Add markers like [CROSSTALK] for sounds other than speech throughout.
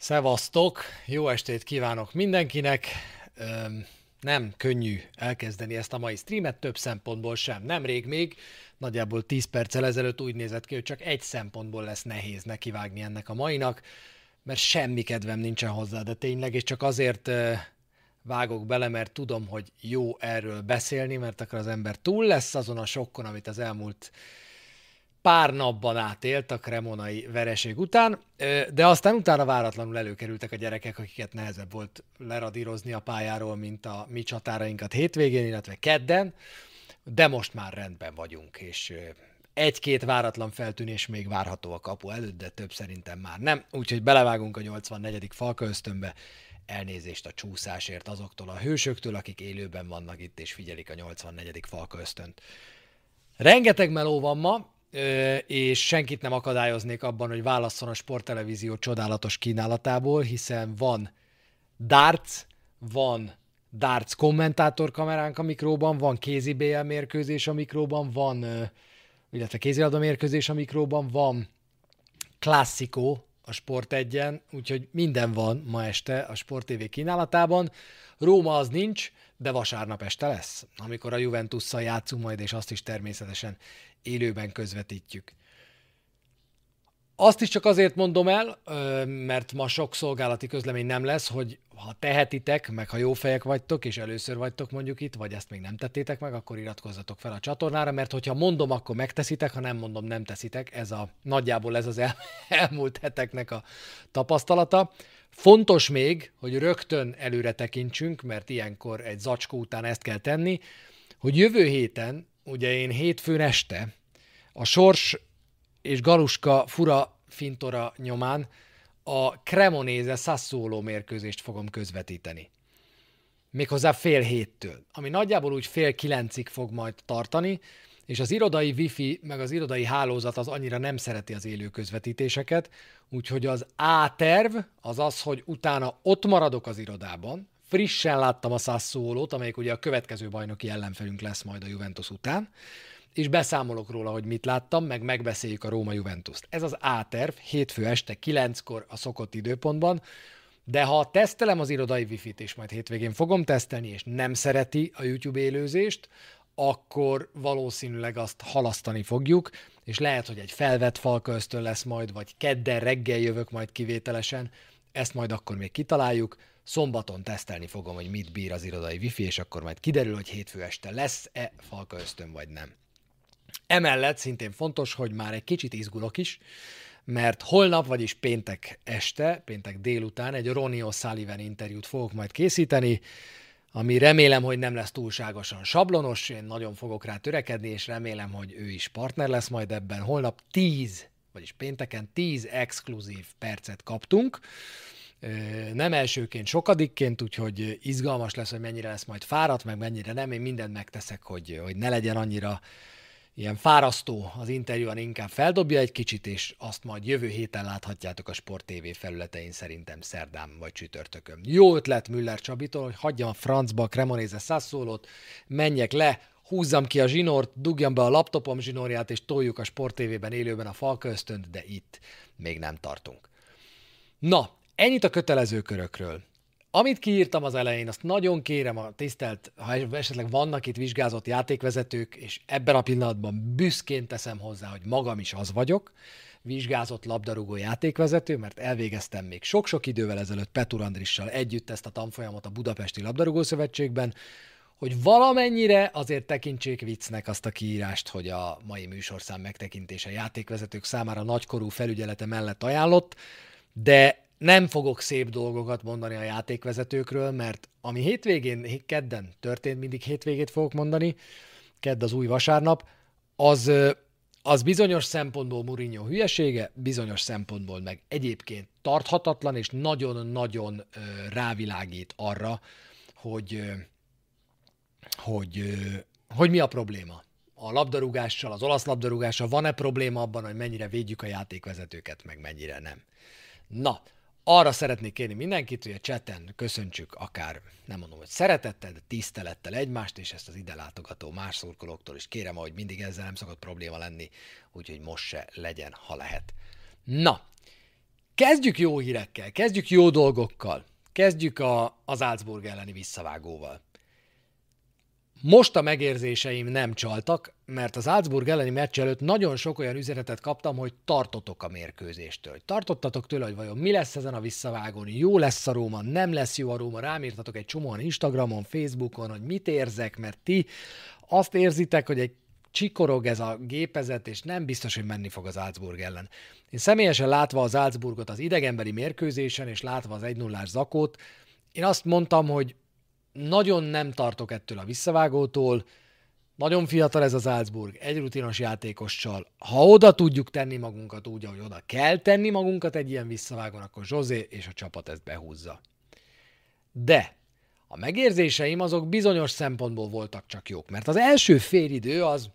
Szevasztok! Jó estét kívánok mindenkinek! Nem könnyű elkezdeni ezt a mai streamet, több szempontból sem. Nemrég még, nagyjából 10 perccel ezelőtt úgy nézett ki, hogy csak egy szempontból lesz nehéz nekivágni ennek a mainak, mert semmi kedvem nincsen hozzá, de tényleg, és csak azért vágok bele, mert tudom, hogy jó erről beszélni, mert akkor az ember túl lesz azon a sokkon, amit az elmúlt pár napban átélt a kremonai vereség után, de aztán utána váratlanul előkerültek a gyerekek, akiket nehezebb volt leradírozni a pályáról, mint a mi csatárainkat hétvégén, illetve kedden, de most már rendben vagyunk, és egy-két váratlan feltűnés még várható a kapu előtt, de több szerintem már nem, úgyhogy belevágunk a 84. falka ösztönbe, elnézést a csúszásért azoktól a hősöktől, akik élőben vannak itt és figyelik a 84. falka ösztönt. Rengeteg meló van ma, és senkit nem akadályoznék abban, hogy válasszon a sporttelevízió csodálatos kínálatából, hiszen van darts, van darts kommentátor kameránk a mikróban, van kézi BL mérkőzés a mikróban, van, illetve kézilabda mérkőzés a mikróban, van klasszikó a Sport egyen, úgyhogy minden van ma este a Sport TV kínálatában. Róma az nincs, de vasárnap este lesz, amikor a Juventusszal játszunk majd, és azt is természetesen élőben közvetítjük. Azt is csak azért mondom el, mert ma sok szolgálati közlemény nem lesz, hogy ha tehetitek, meg ha jó fejek vagytok, és először vagytok mondjuk itt, vagy ezt még nem tettétek meg, akkor iratkozzatok fel a csatornára, mert hogyha mondom, akkor megteszitek, ha nem mondom, nem teszitek. Ez a nagyjából ez az el, [LAUGHS] elmúlt heteknek a tapasztalata. Fontos még, hogy rögtön előre tekintsünk, mert ilyenkor egy zacskó után ezt kell tenni, hogy jövő héten ugye én hétfőn este a Sors és Galuska fura fintora nyomán a Cremonese Sassuolo mérkőzést fogom közvetíteni. Méghozzá fél héttől, ami nagyjából úgy fél kilencig fog majd tartani, és az irodai wifi, meg az irodai hálózat az annyira nem szereti az élő közvetítéseket, úgyhogy az A-terv az az, hogy utána ott maradok az irodában, frissen láttam a Sassuolót, amelyik ugye a következő bajnoki ellenfelünk lesz majd a Juventus után, és beszámolok róla, hogy mit láttam, meg megbeszéljük a Róma Juventus-t. Ez az A-terv, hétfő este 9-kor a szokott időpontban, de ha tesztelem az irodai wifi-t, és majd hétvégén fogom tesztelni, és nem szereti a YouTube élőzést, akkor valószínűleg azt halasztani fogjuk, és lehet, hogy egy felvett falköztön lesz majd, vagy kedden reggel jövök majd kivételesen, ezt majd akkor még kitaláljuk, Szombaton tesztelni fogom, hogy mit bír az irodai wifi, és akkor majd kiderül, hogy hétfő este lesz-e falka ösztön, vagy nem. Emellett szintén fontos, hogy már egy kicsit izgulok is, mert holnap, vagyis péntek este, péntek délután egy Ronnie O'Sullivan interjút fogok majd készíteni, ami remélem, hogy nem lesz túlságosan sablonos, én nagyon fogok rá törekedni, és remélem, hogy ő is partner lesz majd ebben. Holnap 10, vagyis pénteken 10 exkluzív percet kaptunk, nem elsőként, sokadikként, úgyhogy izgalmas lesz, hogy mennyire lesz majd fáradt, meg mennyire nem. Én mindent megteszek, hogy, hogy ne legyen annyira ilyen fárasztó az interjú, inkább feldobja egy kicsit, és azt majd jövő héten láthatjátok a Sport TV felületein szerintem szerdán vagy csütörtökön. Jó ötlet Müller Csabitól, hogy hagyjam a francba a Cremonese Sasszólót, menjek le, húzzam ki a zsinort, dugjam be a laptopom zsinórját, és toljuk a Sport TV-ben élőben a falka ösztönt, de itt még nem tartunk. Na, Ennyit a kötelező körökről. Amit kiírtam az elején, azt nagyon kérem a tisztelt, ha esetleg vannak itt vizsgázott játékvezetők, és ebben a pillanatban büszkén teszem hozzá, hogy magam is az vagyok, vizsgázott labdarúgó játékvezető, mert elvégeztem még sok-sok idővel ezelőtt Petur Andrissal együtt ezt a tanfolyamot a Budapesti Labdarúgó Szövetségben, hogy valamennyire azért tekintsék viccnek azt a kiírást, hogy a mai műsorszám megtekintése játékvezetők számára nagykorú felügyelete mellett ajánlott, de nem fogok szép dolgokat mondani a játékvezetőkről, mert ami hétvégén, kedden történt, mindig hétvégét fogok mondani, kedd az új vasárnap, az, az bizonyos szempontból Mourinho hülyesége, bizonyos szempontból meg egyébként tarthatatlan, és nagyon-nagyon rávilágít arra, hogy, hogy, hogy mi a probléma. A labdarúgással, az olasz labdarúgással van-e probléma abban, hogy mennyire védjük a játékvezetőket, meg mennyire nem. Na, arra szeretnék kérni mindenkit, hogy a cseten köszöntsük akár, nem mondom, hogy szeretettel, de tisztelettel egymást, és ezt az ide látogató más szurkolóktól is kérem, ahogy mindig ezzel nem szokott probléma lenni, úgyhogy most se legyen, ha lehet. Na, kezdjük jó hírekkel, kezdjük jó dolgokkal. Kezdjük a, az Salzburg elleni visszavágóval. Most a megérzéseim nem csaltak, mert az Salzburg elleni meccs előtt nagyon sok olyan üzenetet kaptam, hogy tartotok a mérkőzéstől. Tartottatok tőle, hogy vajon mi lesz ezen a visszavágón, jó lesz a Róma, nem lesz jó a Róma, rám írtatok egy csomóan Instagramon, Facebookon, hogy mit érzek, mert ti azt érzitek, hogy egy csikorog ez a gépezet, és nem biztos, hogy menni fog az Salzburg ellen. Én személyesen látva az Salzburgot az idegenbeli mérkőzésen, és látva az 1 0 zakót, én azt mondtam, hogy nagyon nem tartok ettől a visszavágótól, nagyon fiatal ez az Salzburg, egy rutinos játékossal. Ha oda tudjuk tenni magunkat úgy, ahogy oda kell tenni magunkat egy ilyen visszavágon, akkor Zsozé és a csapat ezt behúzza. De a megérzéseim azok bizonyos szempontból voltak csak jók, mert az első félidő az,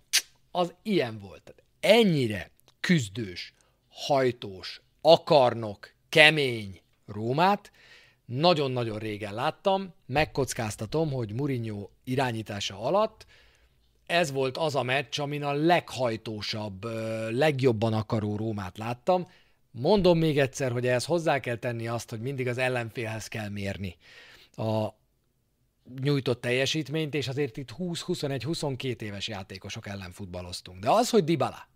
az ilyen volt. Tehát ennyire küzdős, hajtós, akarnok, kemény Rómát nagyon-nagyon régen láttam, megkockáztatom, hogy Mourinho irányítása alatt ez volt az a meccs, amin a leghajtósabb, legjobban akaró Rómát láttam. Mondom még egyszer, hogy ehhez hozzá kell tenni azt, hogy mindig az ellenfélhez kell mérni a nyújtott teljesítményt, és azért itt 20-21-22 éves játékosok ellen futballoztunk. De az, hogy Dybala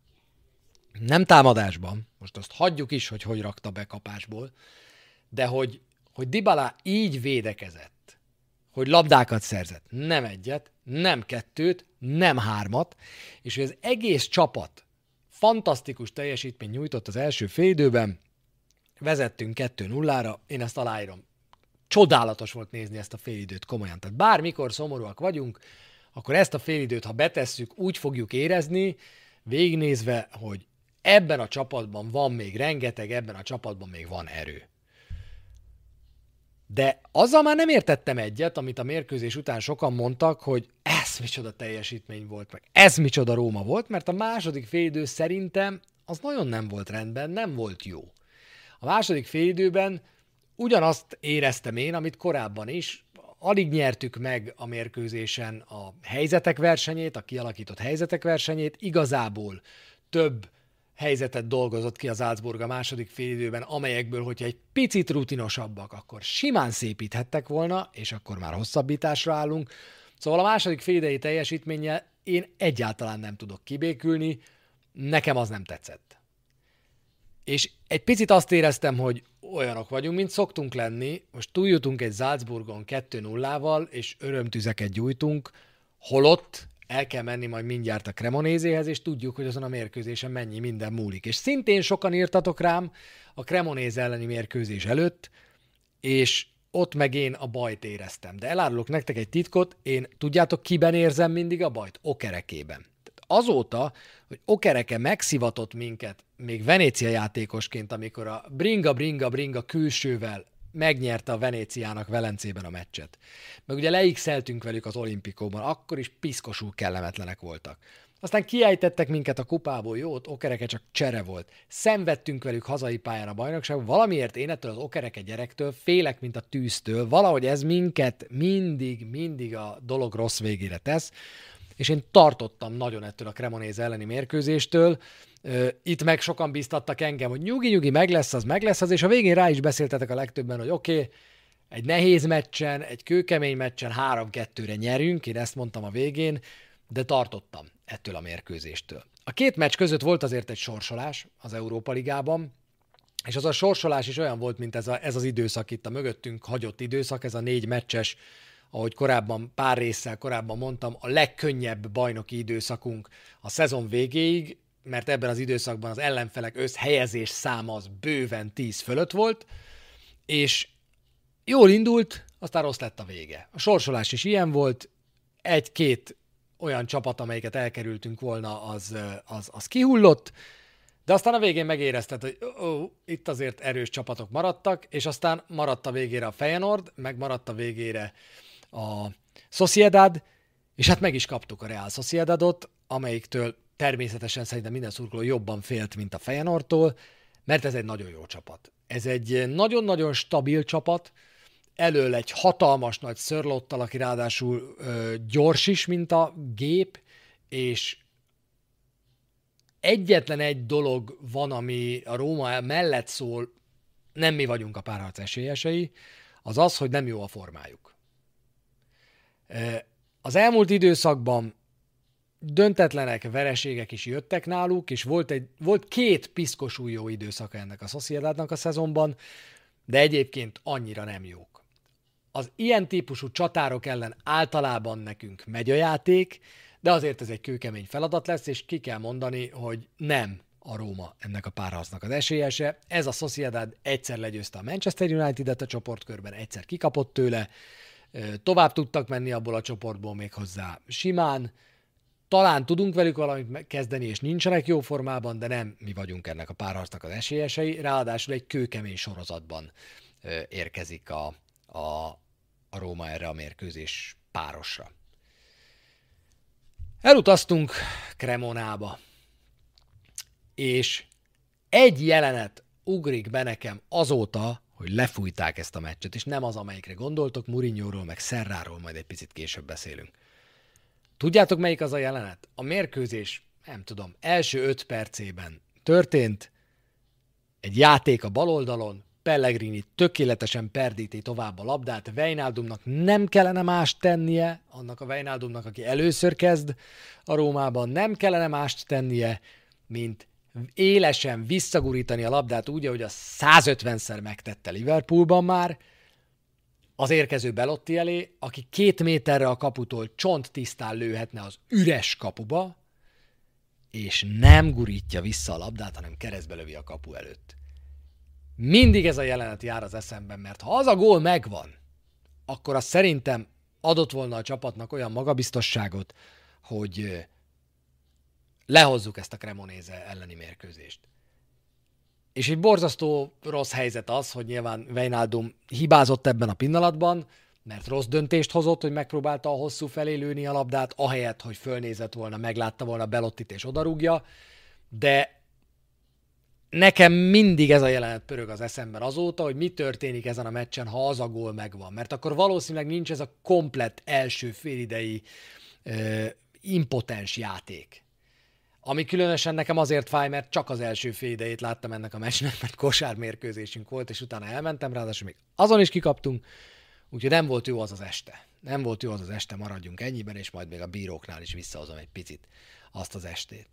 nem támadásban, most azt hagyjuk is, hogy hogy rakta be kapásból, de hogy, hogy Dybala így védekezett, hogy labdákat szerzett, nem egyet, nem kettőt, nem hármat, és hogy az egész csapat fantasztikus teljesítmény nyújtott az első félidőben, vezettünk 2-0-ra, én ezt aláírom. Csodálatos volt nézni ezt a félidőt komolyan. Tehát bármikor szomorúak vagyunk, akkor ezt a félidőt, ha betesszük, úgy fogjuk érezni, végignézve, hogy ebben a csapatban van még rengeteg, ebben a csapatban még van erő. De azzal már nem értettem egyet, amit a mérkőzés után sokan mondtak, hogy ez micsoda teljesítmény volt, meg ez micsoda Róma volt, mert a második félidő szerintem az nagyon nem volt rendben, nem volt jó. A második félidőben ugyanazt éreztem én, amit korábban is, alig nyertük meg a mérkőzésen a helyzetek versenyét, a kialakított helyzetek versenyét, igazából több helyzetet dolgozott ki az Salzburg a második félidőben, amelyekből, hogyha egy picit rutinosabbak, akkor simán szépíthettek volna, és akkor már hosszabbításra állunk. Szóval a második félidei teljesítménnyel én egyáltalán nem tudok kibékülni, nekem az nem tetszett. És egy picit azt éreztem, hogy olyanok vagyunk, mint szoktunk lenni, most túljutunk egy Salzburgon 2-0-val, és örömtüzeket gyújtunk, holott el kell menni majd mindjárt a Cremonézéhez, és tudjuk, hogy azon a mérkőzésen mennyi minden múlik. És szintén sokan írtatok rám a Cremonéz elleni mérkőzés előtt, és ott meg én a bajt éreztem. De elárulok nektek egy titkot, én tudjátok, kiben érzem mindig a bajt? Okerekében. Azóta, hogy Okereke megszivatott minket, még Venécia játékosként, amikor a bringa, bringa, bringa külsővel megnyerte a Venéciának Velencében a meccset. Meg ugye leixeltünk velük az olimpikóban, akkor is piszkosul kellemetlenek voltak. Aztán kiejtettek minket a kupából, jó, ott okereke csak csere volt. Szenvedtünk velük hazai pályán a bajnokság, valamiért én ettől az okereke gyerektől félek, mint a tűztől. Valahogy ez minket mindig, mindig a dolog rossz végére tesz és én tartottam nagyon ettől a Cremonéz elleni mérkőzéstől. Itt meg sokan biztattak engem, hogy nyugi-nyugi, meg lesz az, meg lesz az, és a végén rá is beszéltetek a legtöbben, hogy oké, okay, egy nehéz meccsen, egy kőkemény meccsen 3-2-re nyerünk, én ezt mondtam a végén, de tartottam ettől a mérkőzéstől. A két meccs között volt azért egy sorsolás az Európa Ligában, és az a sorsolás is olyan volt, mint ez, a, ez az időszak itt a mögöttünk hagyott időszak, ez a négy meccses ahogy korábban, pár résszel korábban mondtam, a legkönnyebb bajnoki időszakunk a szezon végéig, mert ebben az időszakban az ellenfelek összhelyezés száma az bőven 10 fölött volt, és jól indult, aztán rossz lett a vége. A sorsolás is ilyen volt, egy-két olyan csapat, amelyiket elkerültünk volna, az, az, az kihullott, de aztán a végén megérezted, hogy ó, itt azért erős csapatok maradtak, és aztán maradt a végére a Feyenoord, meg maradt a végére a Sociedad, és hát meg is kaptuk a Real Sociedadot, amelyiktől természetesen szerintem minden szurkoló jobban félt, mint a Feyenoordtól, mert ez egy nagyon jó csapat. Ez egy nagyon-nagyon stabil csapat, elől egy hatalmas nagy szörlottal, aki ráadásul ö, gyors is, mint a gép, és egyetlen egy dolog van, ami a Róma mellett szól nem mi vagyunk a párharc esélyesei, az az, hogy nem jó a formájuk. Az elmúlt időszakban döntetlenek, vereségek is jöttek náluk, és volt, egy, volt két piszkos új jó időszaka ennek a Sociedadnak a szezonban, de egyébként annyira nem jók. Az ilyen típusú csatárok ellen általában nekünk megy a játék, de azért ez egy kőkemény feladat lesz, és ki kell mondani, hogy nem a Róma ennek a párharcnak az esélyese. Ez a Sociedad egyszer legyőzte a Manchester United-et a csoportkörben, egyszer kikapott tőle, tovább tudtak menni abból a csoportból még hozzá simán, talán tudunk velük valamit kezdeni, és nincsenek jó formában, de nem mi vagyunk ennek a párharcnak az esélyesei. Ráadásul egy kőkemény sorozatban érkezik a, a, a Róma erre a mérkőzés párosra. Elutaztunk Kremonába, és egy jelenet ugrik be nekem azóta, hogy lefújták ezt a meccset, és nem az, amelyikre gondoltok, Murinyóról, meg Szerráról majd egy picit később beszélünk. Tudjátok, melyik az a jelenet? A mérkőzés, nem tudom, első öt percében történt, egy játék a bal oldalon, Pellegrini tökéletesen perdíti tovább a labdát, Vejnaldumnak nem kellene más tennie, annak a Vejnaldumnak, aki először kezd a Rómában, nem kellene mást tennie, mint élesen visszagurítani a labdát úgy, ahogy a 150-szer megtette Liverpoolban már, az érkező Belotti elé, aki két méterre a kaputól csont tisztán lőhetne az üres kapuba, és nem gurítja vissza a labdát, hanem keresztbe lövi a kapu előtt. Mindig ez a jelenet jár az eszemben, mert ha az a gól megvan, akkor az szerintem adott volna a csapatnak olyan magabiztosságot, hogy lehozzuk ezt a Cremonéze elleni mérkőzést. És egy borzasztó rossz helyzet az, hogy nyilván Weinaldum hibázott ebben a pillanatban, mert rossz döntést hozott, hogy megpróbálta a hosszú felé lőni a labdát, ahelyett, hogy fölnézett volna, meglátta volna Belottit és odarúgja, de nekem mindig ez a jelenet pörög az eszemben azóta, hogy mi történik ezen a meccsen, ha az a gól megvan. Mert akkor valószínűleg nincs ez a komplett első félidei ö, impotens játék. Ami különösen nekem azért fáj, mert csak az első fél idejét láttam ennek a meccsnek, mert kosármérkőzésünk volt, és utána elmentem, ráadásul még azon is kikaptunk, úgyhogy nem volt jó az az este. Nem volt jó az az este, maradjunk ennyiben, és majd még a bíróknál is visszahozom egy picit azt az estét.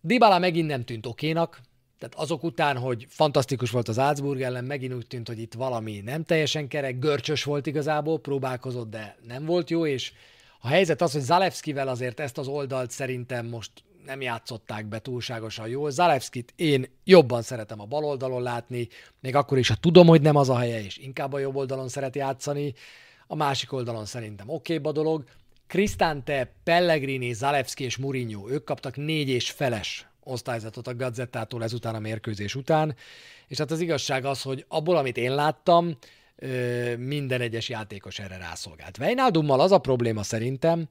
Dybala megint nem tűnt okénak, tehát azok után, hogy fantasztikus volt az Álcburg ellen, megint úgy tűnt, hogy itt valami nem teljesen kerek, görcsös volt igazából, próbálkozott, de nem volt jó, és a helyzet az, hogy Zalewskivel azért ezt az oldalt szerintem most nem játszották be túlságosan jól. Zalewskit én jobban szeretem a bal oldalon látni, még akkor is, ha tudom, hogy nem az a helye, és inkább a jobb oldalon szeret játszani. A másik oldalon szerintem oké a dolog. Cristante, Pellegrini, Zalewski és Mourinho, ők kaptak négy és feles osztályzatot a Gazettától ezután a mérkőzés után, és hát az igazság az, hogy abból, amit én láttam, minden egyes játékos erre rászolgált. Vejnaldummal az a probléma szerintem,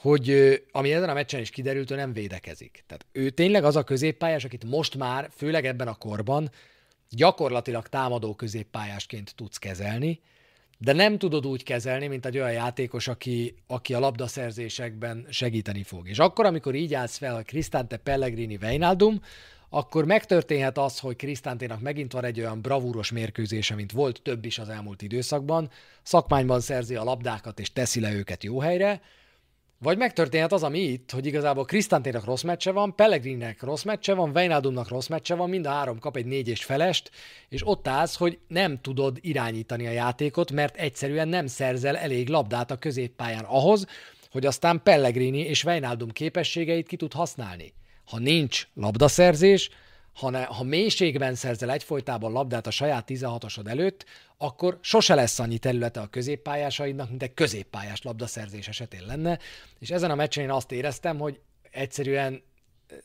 hogy ami ezen a meccsen is kiderült, ő nem védekezik. Tehát ő tényleg az a középpályás, akit most már, főleg ebben a korban, gyakorlatilag támadó középpályásként tudsz kezelni, de nem tudod úgy kezelni, mint egy olyan játékos, aki, aki a labdaszerzésekben segíteni fog. És akkor, amikor így állsz fel a Cristante Pellegrini Weinaldum, akkor megtörténhet az, hogy Krisztánténak megint van egy olyan bravúros mérkőzése, mint volt több is az elmúlt időszakban, szakmányban szerzi a labdákat és teszi le őket jó helyre, vagy megtörténhet az, ami itt, hogy igazából Krisztántének rossz meccse van, Pellegrinnek rossz meccse van, Weinaldumnak rossz meccse van, mind a három kap egy négy és felest, és ott állsz, hogy nem tudod irányítani a játékot, mert egyszerűen nem szerzel elég labdát a középpályán ahhoz, hogy aztán Pellegrini és Weinaldum képességeit ki tud használni. Ha nincs labdaszerzés, ha, ne, ha mélységben szerzel egyfolytában labdát a saját 16-osod előtt, akkor sose lesz annyi területe a középpályásaidnak, mint egy középpályás labdaszerzés esetén lenne, és ezen a meccsen én azt éreztem, hogy egyszerűen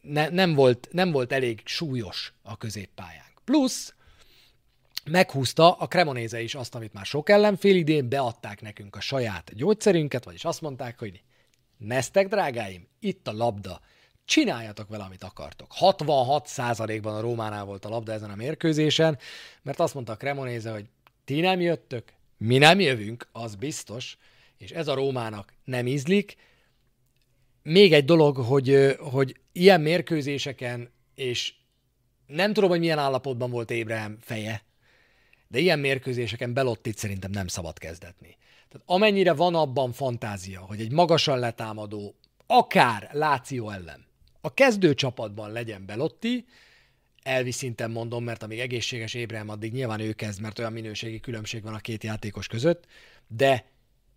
ne, nem, volt, nem volt elég súlyos a középpályánk. Plusz meghúzta a Cremonéze is azt, amit már sok ellenfél idén, beadták nekünk a saját gyógyszerünket, vagyis azt mondták, hogy neztek, drágáim, itt a labda, csináljatok vele, amit akartok. 66%-ban a Rómánál volt a labda ezen a mérkőzésen, mert azt mondta a Cremonéze, hogy ti nem jöttök, mi nem jövünk, az biztos, és ez a Rómának nem ízlik. Még egy dolog, hogy, hogy ilyen mérkőzéseken, és nem tudom, hogy milyen állapotban volt Ébrehem feje, De ilyen mérkőzéseken Belottit szerintem nem szabad kezdetni. Tehát amennyire van abban fantázia, hogy egy magasan letámadó, akár Láció ellen, a kezdő csapatban legyen Belotti, elvi szinten mondom, mert amíg egészséges Ébrehem, addig nyilván ő kezd, mert olyan minőségi különbség van a két játékos között, de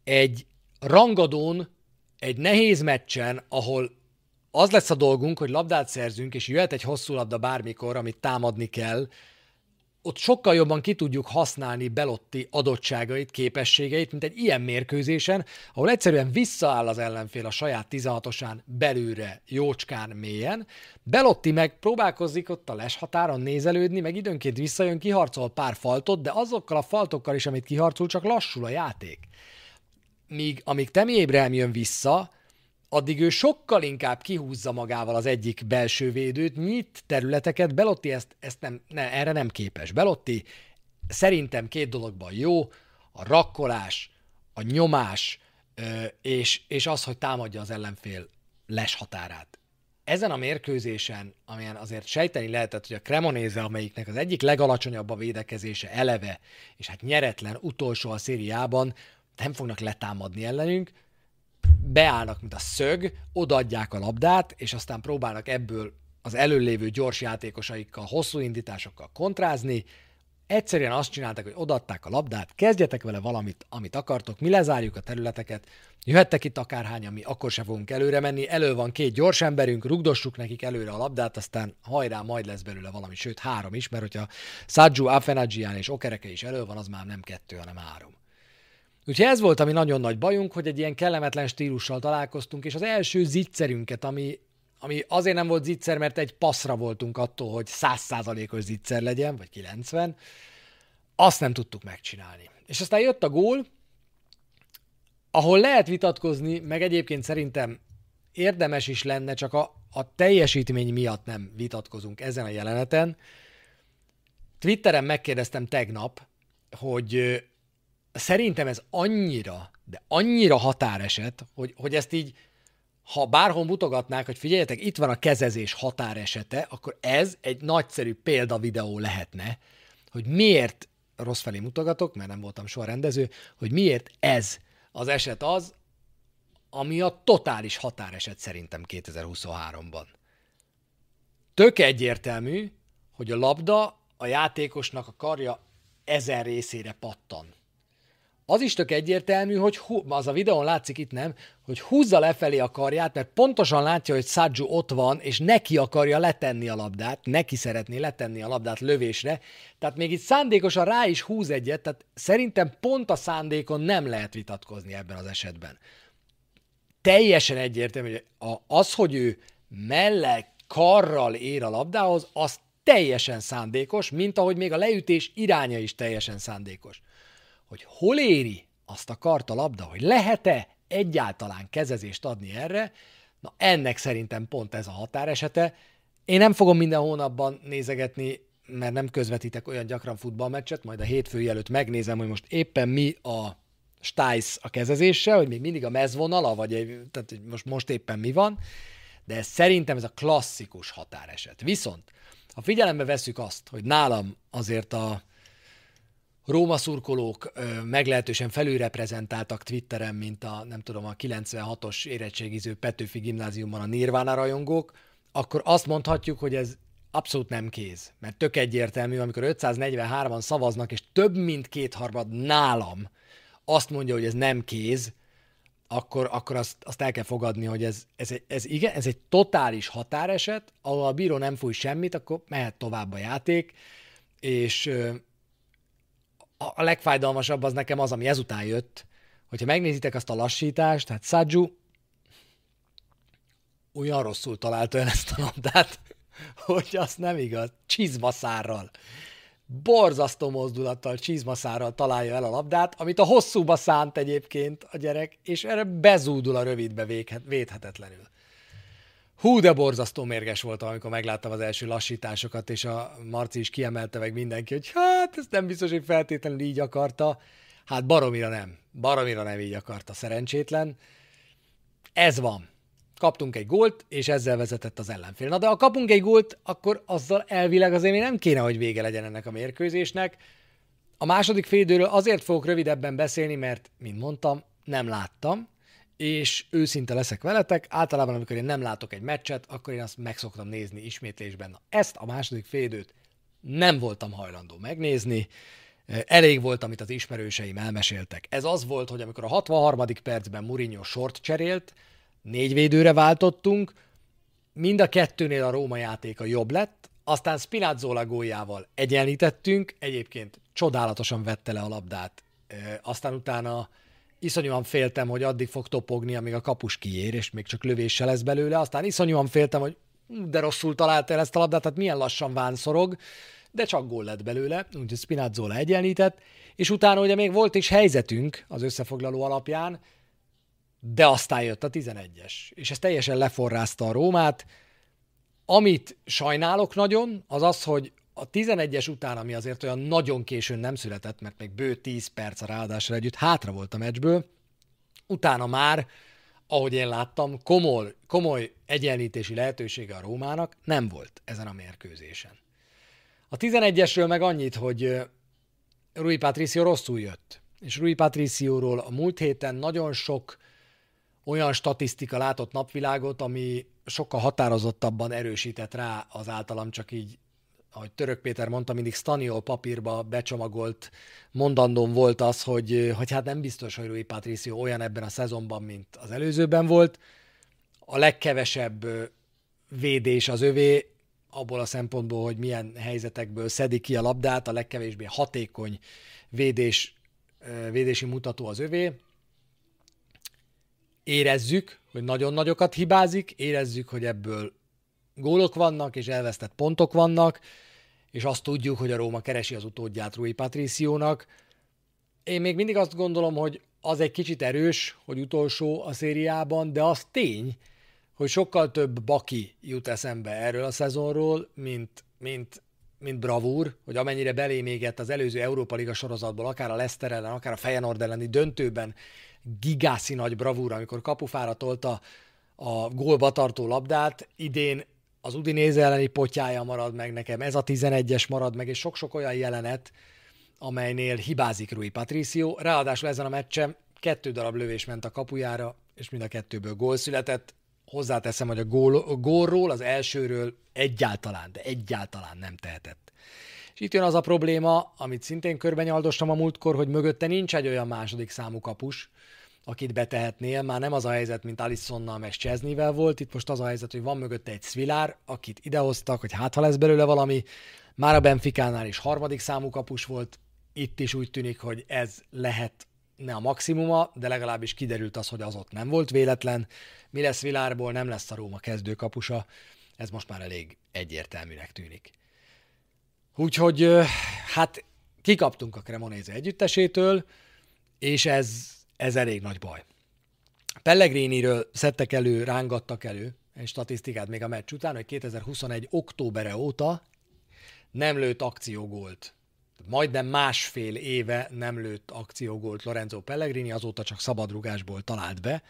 egy rangadón, egy nehéz meccsen, ahol az lesz a dolgunk, hogy labdát szerzünk, és jöhet egy hosszú labda bármikor, amit támadni kell, ott sokkal jobban ki tudjuk használni Belotti adottságait, képességeit, mint egy ilyen mérkőzésen, ahol egyszerűen visszaáll az ellenfél a saját 16-osán belülre, jócskán, mélyen. Belotti meg próbálkozik ott a les határon nézelődni, meg időnként visszajön, kiharcol pár faltot, de azokkal a faltokkal is, amit kiharcol, csak lassul a játék. Míg amíg Temi Ébrahim jön vissza, addig ő sokkal inkább kihúzza magával az egyik belső védőt, nyit területeket, Belotti ezt, ezt nem, ne, erre nem képes. Belotti szerintem két dologban jó, a rakkolás, a nyomás, és, és az, hogy támadja az ellenfél les határát. Ezen a mérkőzésen, amilyen azért sejteni lehetett, hogy a Cremonéze, amelyiknek az egyik legalacsonyabb a védekezése eleve, és hát nyeretlen utolsó a szériában, nem fognak letámadni ellenünk, beállnak, mint a szög, odaadják a labdát, és aztán próbálnak ebből az előlévő gyors játékosaikkal, hosszú indításokkal kontrázni. Egyszerűen azt csináltak, hogy odaadták a labdát, kezdjetek vele valamit, amit akartok, mi lezárjuk a területeket, jöhettek itt akárhány, mi akkor se fogunk előre menni, elő van két gyors emberünk, rugdossuk nekik előre a labdát, aztán hajrá, majd lesz belőle valami, sőt három is, mert hogyha Sajju, Afenagian és Okereke is elő van, az már nem kettő, hanem három. Úgyhogy ez volt a mi nagyon nagy bajunk, hogy egy ilyen kellemetlen stílussal találkoztunk, és az első zicserünket, ami, ami azért nem volt zicser, mert egy passzra voltunk attól, hogy százszázalékos zicser legyen, vagy 90, azt nem tudtuk megcsinálni. És aztán jött a gól, ahol lehet vitatkozni, meg egyébként szerintem érdemes is lenne, csak a, a teljesítmény miatt nem vitatkozunk ezen a jeleneten. Twitteren megkérdeztem tegnap, hogy szerintem ez annyira, de annyira határeset, hogy, hogy ezt így, ha bárhol mutogatnák, hogy figyeljetek, itt van a kezezés határesete, akkor ez egy nagyszerű példavideó lehetne, hogy miért, rossz felé mutogatok, mert nem voltam soha rendező, hogy miért ez az eset az, ami a totális határeset szerintem 2023-ban. Tök egyértelmű, hogy a labda a játékosnak a karja ezen részére pattan az is tök egyértelmű, hogy hú, az a videón látszik itt nem, hogy húzza lefelé a karját, mert pontosan látja, hogy Sajju ott van, és neki akarja letenni a labdát, neki szeretné letenni a labdát lövésre, tehát még itt szándékosan rá is húz egyet, tehát szerintem pont a szándékon nem lehet vitatkozni ebben az esetben. Teljesen egyértelmű, hogy az, hogy ő melle karral ér a labdához, az teljesen szándékos, mint ahogy még a leütés iránya is teljesen szándékos hogy hol éri azt a kart a labda, hogy lehet-e egyáltalán kezezést adni erre, na ennek szerintem pont ez a határesete. Én nem fogom minden hónapban nézegetni, mert nem közvetítek olyan gyakran futballmeccset, majd a hétfői előtt megnézem, hogy most éppen mi a stájsz a kezezéssel, hogy még mindig a mezvonala, vagy egy, tehát most, most éppen mi van, de szerintem ez a klasszikus határeset. Viszont, ha figyelembe veszük azt, hogy nálam azért a Róma szurkolók meglehetősen felülreprezentáltak Twitteren, mint a, nem tudom, a 96-os érettségiző Petőfi gimnáziumban a Nirvana rajongók, akkor azt mondhatjuk, hogy ez abszolút nem kéz. Mert tök egyértelmű, amikor 543-an szavaznak, és több mint kétharmad nálam azt mondja, hogy ez nem kéz, akkor, akkor azt, azt el kell fogadni, hogy ez, ez, ez, igen, ez egy totális határeset, ahol a bíró nem fúj semmit, akkor mehet tovább a játék, és a legfájdalmasabb az nekem az, ami ezután jött, hogyha megnézitek azt a lassítást, hát Sajju olyan rosszul találta el ezt a labdát, [LAUGHS] hogy azt nem igaz, csizmaszárral. Borzasztó mozdulattal, csizmaszárral találja el a labdát, amit a hosszúba szánt egyébként a gyerek, és erre bezúdul a rövidbe védhetetlenül. Hú, de borzasztó mérges volt, amikor megláttam az első lassításokat, és a Marci is kiemelte meg mindenki, hogy hát ez nem biztos, hogy feltétlenül így akarta. Hát baromira nem. Baromira nem így akarta, szerencsétlen. Ez van. Kaptunk egy gólt, és ezzel vezetett az ellenfél. Na de ha kapunk egy gólt, akkor azzal elvileg azért még nem kéne, hogy vége legyen ennek a mérkőzésnek. a második félidőről azért fogok rövidebben beszélni, mert, mint mondtam, nem láttam, és őszinte leszek veletek, általában amikor én nem látok egy meccset, akkor én azt meg szoktam nézni ismétlésben. Na, ezt a második félidőt nem voltam hajlandó megnézni, elég volt, amit az ismerőseim elmeséltek. Ez az volt, hogy amikor a 63. percben Mourinho sort cserélt, négy védőre váltottunk, mind a kettőnél a Róma játéka jobb lett, aztán Spinazzola góljával egyenlítettünk, egyébként csodálatosan vette le a labdát. Aztán utána iszonyúan féltem, hogy addig fog topogni, amíg a kapus kiér, és még csak lövése lesz belőle. Aztán iszonyúan féltem, hogy de rosszul találta el ezt a labdát, tehát milyen lassan vánszorog, de csak gól lett belőle, úgyhogy Spinazzola egyenlített, és utána ugye még volt is helyzetünk az összefoglaló alapján, de aztán jött a 11-es, és ez teljesen leforrázta a Rómát. Amit sajnálok nagyon, az az, hogy a 11-es után, ami azért olyan nagyon későn nem született, mert még bő 10 perc a ráadásra együtt hátra volt a meccsből, utána már, ahogy én láttam, komoly, komoly egyenlítési lehetősége a Rómának nem volt ezen a mérkőzésen. A 11-esről meg annyit, hogy Rui Patricio rosszul jött. És Rui Patricióról a múlt héten nagyon sok olyan statisztika látott napvilágot, ami sokkal határozottabban erősített rá az általam csak így, ahogy Török Péter mondta, mindig Staniol papírba becsomagolt mondandóm volt az, hogy, hogy hát nem biztos, hogy Rui Patricio olyan ebben a szezonban, mint az előzőben volt. A legkevesebb védés az övé, abból a szempontból, hogy milyen helyzetekből szedik ki a labdát, a legkevésbé hatékony védés, védési mutató az övé. Érezzük, hogy nagyon nagyokat hibázik, érezzük, hogy ebből gólok vannak, és elvesztett pontok vannak, és azt tudjuk, hogy a Róma keresi az utódját Rui Patriciónak. Én még mindig azt gondolom, hogy az egy kicsit erős, hogy utolsó a szériában, de az tény, hogy sokkal több baki jut eszembe erről a szezonról, mint, mint, mint bravúr, hogy amennyire belémégett az előző Európa Liga sorozatból, akár a Leicester ellen, akár a Feyenoord elleni döntőben gigászi nagy bravúr, amikor kapufára tolta a gólba tartó labdát, idén az Udinéze elleni potyája marad meg nekem, ez a 11-es marad meg, és sok-sok olyan jelenet, amelynél hibázik Rui Patricio. Ráadásul ezen a meccsen kettő darab lövés ment a kapujára, és mind a kettőből gól született hozzáteszem, hogy a, gól, a gólról, az elsőről egyáltalán, de egyáltalán nem tehetett. És itt jön az a probléma, amit szintén körbenyaldostam a múltkor, hogy mögötte nincs egy olyan második számú kapus, akit betehetnél. Már nem az a helyzet, mint Alissonnal meg Cseznivel volt, itt most az a helyzet, hogy van mögötte egy Svilár, akit idehoztak, hogy hát ha lesz belőle valami. Már a Benficánál is harmadik számú kapus volt, itt is úgy tűnik, hogy ez lehet ne a maximuma, de legalábbis kiderült az, hogy az ott nem volt véletlen. Mi lesz Vilárból, nem lesz a Róma kezdőkapusa, ez most már elég egyértelműnek tűnik. Úgyhogy hát kikaptunk a Cremonéze együttesétől, és ez, ez elég nagy baj. Pellegriniről szedtek elő, rángattak elő egy statisztikát még a meccs után, hogy 2021. októbere óta nem lőtt akciógólt majdnem másfél éve nem lőtt akciógolt Lorenzo Pellegrini, azóta csak szabadrugásból talált be.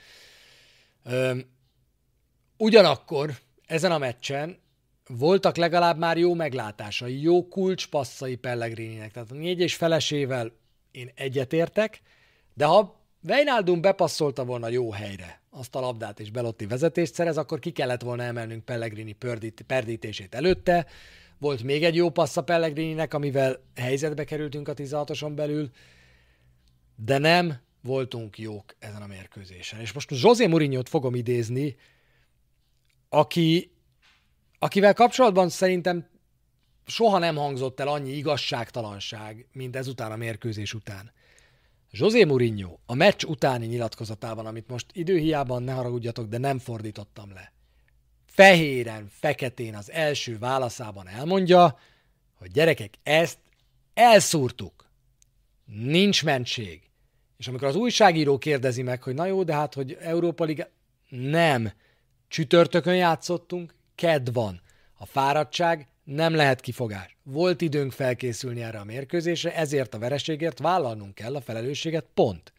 Ugyanakkor ezen a meccsen voltak legalább már jó meglátásai, jó kulcspasszai Pellegrininek. Tehát a négy és felesével én egyetértek, de ha Weinaldum bepasszolta volna jó helyre azt a labdát és Belotti vezetést szerez, akkor ki kellett volna emelnünk Pellegrini perdítését előtte, volt még egy jó passz a Pellegrininek, amivel helyzetbe kerültünk a 16-oson belül, de nem voltunk jók ezen a mérkőzésen. És most José Mourinho-t fogom idézni, aki, akivel kapcsolatban szerintem soha nem hangzott el annyi igazságtalanság, mint ezután a mérkőzés után. José Mourinho a meccs utáni nyilatkozatában, amit most időhiában ne haragudjatok, de nem fordítottam le fehéren, feketén az első válaszában elmondja, hogy gyerekek, ezt elszúrtuk. Nincs mentség. És amikor az újságíró kérdezi meg, hogy na jó, de hát, hogy Európa Liga... Nem. Csütörtökön játszottunk, ked van. A fáradtság nem lehet kifogás. Volt időnk felkészülni erre a mérkőzésre, ezért a vereségért vállalnunk kell a felelősséget, pont.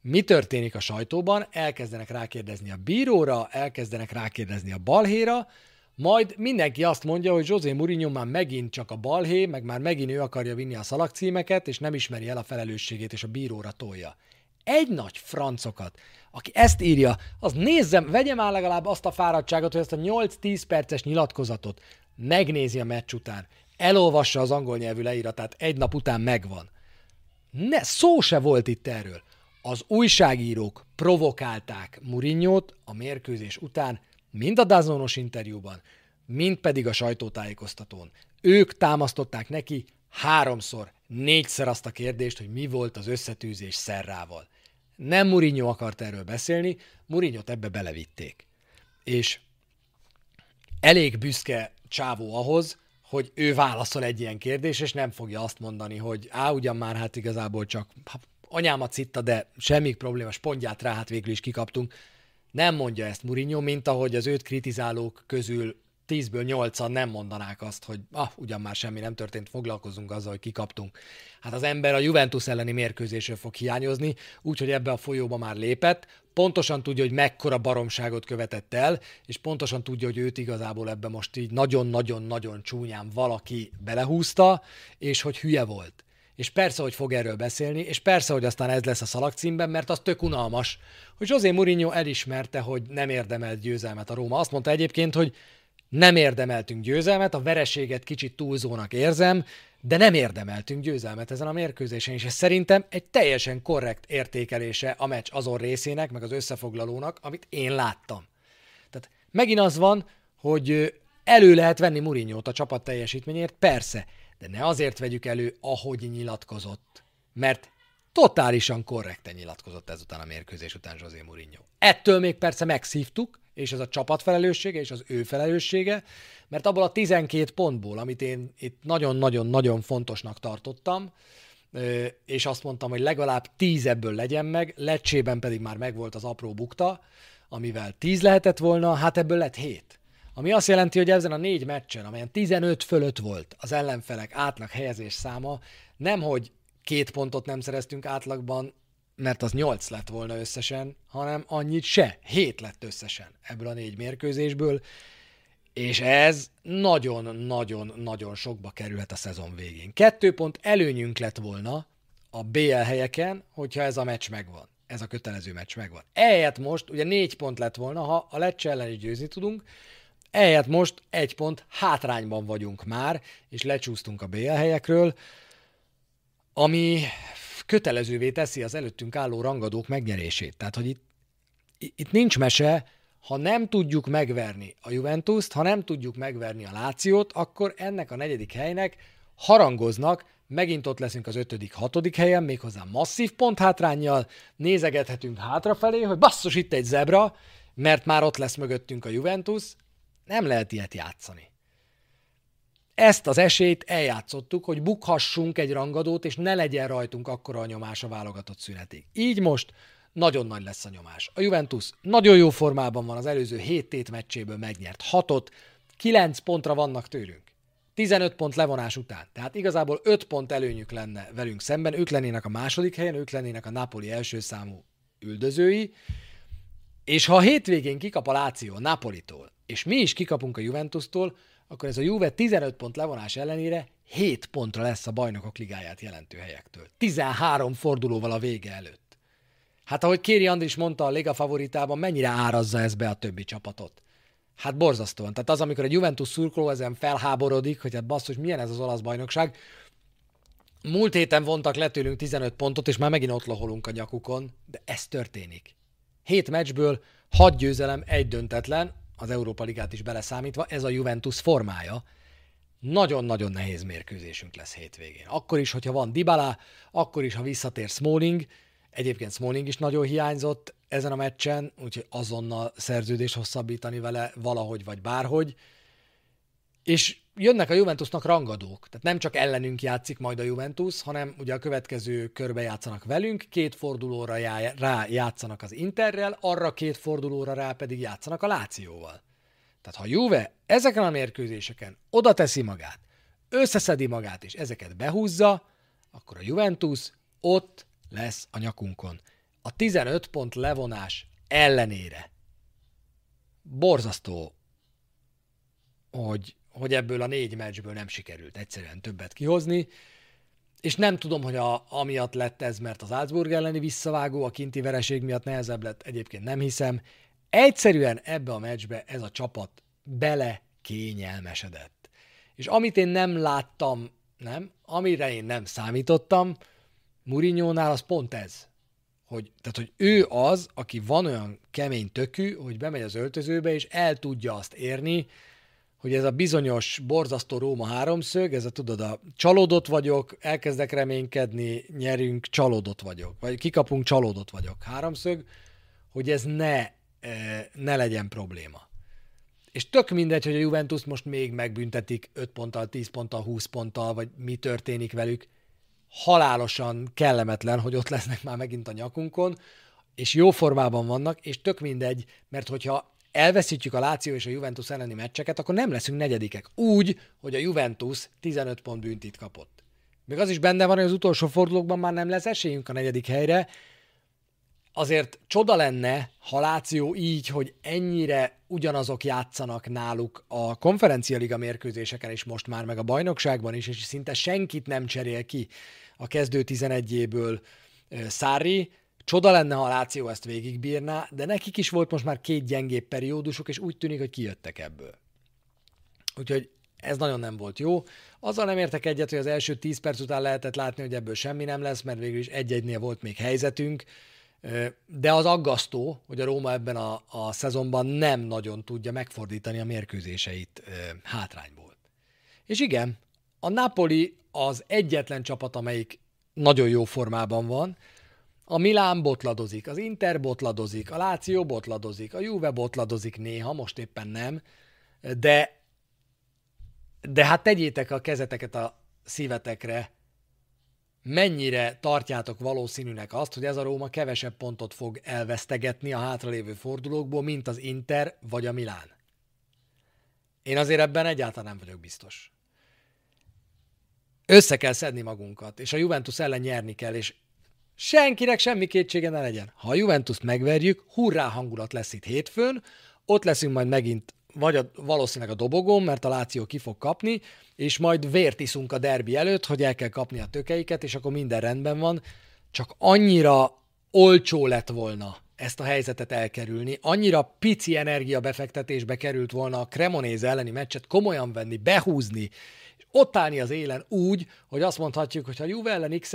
Mi történik a sajtóban? Elkezdenek rákérdezni a bíróra, elkezdenek rákérdezni a balhéra, majd mindenki azt mondja, hogy José Mourinho már megint csak a balhé, meg már megint ő akarja vinni a szalagcímeket, és nem ismeri el a felelősségét, és a bíróra tolja. Egy nagy francokat, aki ezt írja, az nézzem, vegye már legalább azt a fáradtságot, hogy ezt a 8-10 perces nyilatkozatot megnézi a meccs után, elolvassa az angol nyelvű leíratát, egy nap után megvan. Ne, szó se volt itt erről. Az újságírók provokálták Murinyót a mérkőzés után, mind a Dazonos interjúban, mind pedig a sajtótájékoztatón. Ők támasztották neki háromszor, négyszer azt a kérdést, hogy mi volt az összetűzés Szerrával. Nem Mourinho akart erről beszélni, mourinho ebbe belevitték. És elég büszke csávó ahhoz, hogy ő válaszol egy ilyen kérdés, és nem fogja azt mondani, hogy á, ugyan már hát igazából csak anyámat szitta, de semmi probléma, spontját rá, hát végül is kikaptunk. Nem mondja ezt Mourinho, mint ahogy az őt kritizálók közül 10-ből 8-an nem mondanák azt, hogy ah, ugyan már semmi nem történt, foglalkozunk azzal, hogy kikaptunk. Hát az ember a Juventus elleni mérkőzésről fog hiányozni, úgyhogy ebbe a folyóba már lépett, pontosan tudja, hogy mekkora baromságot követett el, és pontosan tudja, hogy őt igazából ebbe most így nagyon-nagyon-nagyon csúnyán valaki belehúzta, és hogy hülye volt. És persze, hogy fog erről beszélni, és persze, hogy aztán ez lesz a szalagcímben, mert az tök unalmas, hogy José Mourinho elismerte, hogy nem érdemelt győzelmet a Róma. Azt mondta egyébként, hogy nem érdemeltünk győzelmet, a vereséget kicsit túlzónak érzem, de nem érdemeltünk győzelmet ezen a mérkőzésen, és ez szerintem egy teljesen korrekt értékelése a meccs azon részének, meg az összefoglalónak, amit én láttam. Tehát megint az van, hogy elő lehet venni Murinyót a csapat teljesítményért, persze, de ne azért vegyük elő, ahogy nyilatkozott, mert totálisan korrekten nyilatkozott ezután a mérkőzés után José Mourinho. Ettől még persze megszívtuk, és ez a csapat felelőssége, és az ő felelőssége, mert abból a 12 pontból, amit én itt nagyon-nagyon-nagyon fontosnak tartottam, és azt mondtam, hogy legalább 10 ebből legyen meg, lecsében pedig már megvolt az apró bukta, amivel 10 lehetett volna, hát ebből lett 7. Ami azt jelenti, hogy ezen a négy meccsen, amelyen 15 fölött volt az ellenfelek átlag helyezés száma, nemhogy két pontot nem szereztünk átlagban, mert az 8 lett volna összesen, hanem annyit se, 7 lett összesen ebből a négy mérkőzésből, és ez nagyon-nagyon-nagyon sokba kerülhet a szezon végén. Kettő pont előnyünk lett volna a BL helyeken, hogyha ez a meccs megvan. Ez a kötelező meccs megvan. Ehelyett most, ugye négy pont lett volna, ha a Lecce ellen is győzni tudunk, ehelyett most egy pont hátrányban vagyunk már, és lecsúsztunk a BL helyekről, ami kötelezővé teszi az előttünk álló rangadók megnyerését. Tehát, hogy itt, itt nincs mese, ha nem tudjuk megverni a Juventus-t, ha nem tudjuk megverni a Lációt, akkor ennek a negyedik helynek harangoznak, megint ott leszünk az ötödik, hatodik helyen, méghozzá masszív ponthátrányjal, nézegethetünk hátrafelé, hogy basszus, itt egy zebra, mert már ott lesz mögöttünk a Juventus, nem lehet ilyet játszani ezt az esélyt eljátszottuk, hogy bukhassunk egy rangadót, és ne legyen rajtunk akkora a nyomás a válogatott szünetig. Így most nagyon nagy lesz a nyomás. A Juventus nagyon jó formában van, az előző 7 tét meccséből megnyert 6-ot, 9 pontra vannak tőlünk. 15 pont levonás után. Tehát igazából 5 pont előnyük lenne velünk szemben, ők lennének a második helyen, ők lennének a Napoli első számú üldözői, és ha a hétvégén kikap a Láció a Napolitól, és mi is kikapunk a Juventustól, akkor ez a Juve 15 pont levonás ellenére 7 pontra lesz a bajnokok ligáját jelentő helyektől. 13 fordulóval a vége előtt. Hát ahogy Kéri Andris mondta a Liga favoritában, mennyire árazza ez be a többi csapatot? Hát borzasztóan. Tehát az, amikor egy Juventus szurkoló ezen felháborodik, hogy hát basszus, milyen ez az olasz bajnokság, Múlt héten vontak le tőlünk 15 pontot, és már megint ott loholunk a nyakukon, de ez történik. Hét meccsből hat győzelem, egy döntetlen, az Európa Ligát is beleszámítva, ez a Juventus formája. Nagyon-nagyon nehéz mérkőzésünk lesz hétvégén. Akkor is, hogyha van Dybala, akkor is, ha visszatér Smalling, egyébként Smalling is nagyon hiányzott ezen a meccsen, úgyhogy azonnal szerződés hosszabbítani vele valahogy vagy bárhogy. És jönnek a Juventusnak rangadók, tehát nem csak ellenünk játszik majd a Juventus, hanem ugye a következő körbe játszanak velünk, két fordulóra já, rá játszanak az Interrel, arra két fordulóra rá pedig játszanak a Lációval. Tehát ha Juve ezeken a mérkőzéseken oda teszi magát, összeszedi magát és ezeket behúzza, akkor a Juventus ott lesz a nyakunkon. A 15 pont levonás ellenére. Borzasztó hogy, hogy ebből a négy meccsből nem sikerült egyszerűen többet kihozni, és nem tudom, hogy a, amiatt lett ez, mert az Salzburg elleni visszavágó, a kinti vereség miatt nehezebb lett, egyébként nem hiszem. Egyszerűen ebbe a meccsbe ez a csapat bele kényelmesedett. És amit én nem láttam, nem, amire én nem számítottam, Murinyónál az pont ez. Hogy, tehát, hogy ő az, aki van olyan kemény tökű, hogy bemegy az öltözőbe, és el tudja azt érni, hogy ez a bizonyos borzasztó Róma háromszög, ez a tudod, a csalódott vagyok, elkezdek reménykedni, nyerünk, csalódott vagyok, vagy kikapunk, csalódott vagyok háromszög, hogy ez ne, eh, ne legyen probléma. És tök mindegy, hogy a Juventus most még megbüntetik 5 ponttal, 10 ponttal, 20 ponttal, vagy mi történik velük. Halálosan kellemetlen, hogy ott lesznek már megint a nyakunkon, és jó formában vannak, és tök mindegy, mert hogyha elveszítjük a Láció és a Juventus elleni meccseket, akkor nem leszünk negyedikek. Úgy, hogy a Juventus 15 pont büntit kapott. Még az is benne van, hogy az utolsó fordulókban már nem lesz esélyünk a negyedik helyre. Azért csoda lenne, ha Láció így, hogy ennyire ugyanazok játszanak náluk a konferencialiga mérkőzéseken is most már, meg a bajnokságban is, és szinte senkit nem cserél ki a kezdő 11-éből Szári, Csoda lenne, ha a Láció ezt végigbírná, de nekik is volt most már két gyengébb periódusuk, és úgy tűnik, hogy kijöttek ebből. Úgyhogy ez nagyon nem volt jó. Azzal nem értek egyet, hogy az első 10 perc után lehetett látni, hogy ebből semmi nem lesz, mert végül is egy-egynél volt még helyzetünk, de az aggasztó, hogy a Róma ebben a, a szezonban nem nagyon tudja megfordítani a mérkőzéseit hátrányból. És igen, a Napoli az egyetlen csapat, amelyik nagyon jó formában van, a Milán botladozik, az Inter botladozik, a Láció botladozik, a Juve botladozik néha, most éppen nem, de, de hát tegyétek a kezeteket a szívetekre, mennyire tartjátok valószínűnek azt, hogy ez a Róma kevesebb pontot fog elvesztegetni a hátralévő fordulókból, mint az Inter vagy a Milán. Én azért ebben egyáltalán nem vagyok biztos. Össze kell szedni magunkat, és a Juventus ellen nyerni kell, és Senkinek semmi kétsége ne legyen. Ha a Juventus megverjük, hurrá hangulat lesz itt hétfőn, ott leszünk majd megint vagy a, valószínűleg a dobogón, mert a Láció ki fog kapni, és majd vért iszunk a derbi előtt, hogy el kell kapni a tökeiket, és akkor minden rendben van. Csak annyira olcsó lett volna ezt a helyzetet elkerülni, annyira pici energiabefektetésbe került volna a Cremonéz elleni meccset komolyan venni, behúzni, és ott állni az élen úgy, hogy azt mondhatjuk, hogy ha Juve ellen x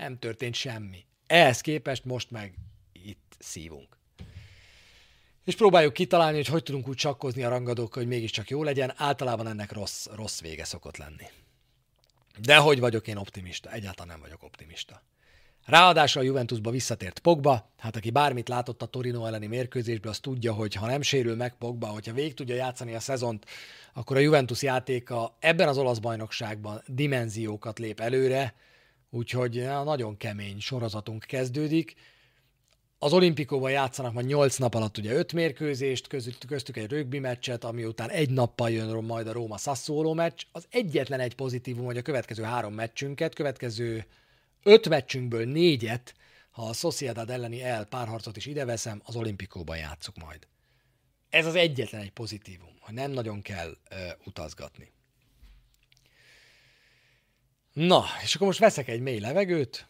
nem történt semmi. Ehhez képest most meg itt szívunk. És próbáljuk kitalálni, hogy hogy tudunk úgy csakkozni a rangadókkal, hogy mégiscsak jó legyen. Általában ennek rossz, rossz vége szokott lenni. De hogy vagyok én optimista? Egyáltalán nem vagyok optimista. Ráadásul a Juventusba visszatért Pogba, hát aki bármit látott a Torino elleni mérkőzésből, az tudja, hogy ha nem sérül meg Pogba, hogyha végig tudja játszani a szezont, akkor a Juventus játéka ebben az olasz bajnokságban dimenziókat lép előre, úgyhogy nagyon kemény sorozatunk kezdődik. Az olimpikóban játszanak majd 8 nap alatt ugye 5 mérkőzést, köztük egy rögbi meccset, ami után egy nappal jön majd a Róma Sassuolo meccs. Az egyetlen egy pozitívum, hogy a következő három meccsünket, következő öt meccsünkből négyet, ha a Sociedad elleni el párharcot is ide veszem, az olimpikóban játszuk majd. Ez az egyetlen egy pozitívum, hogy nem nagyon kell uh, utazgatni. Na, és akkor most veszek egy mély levegőt,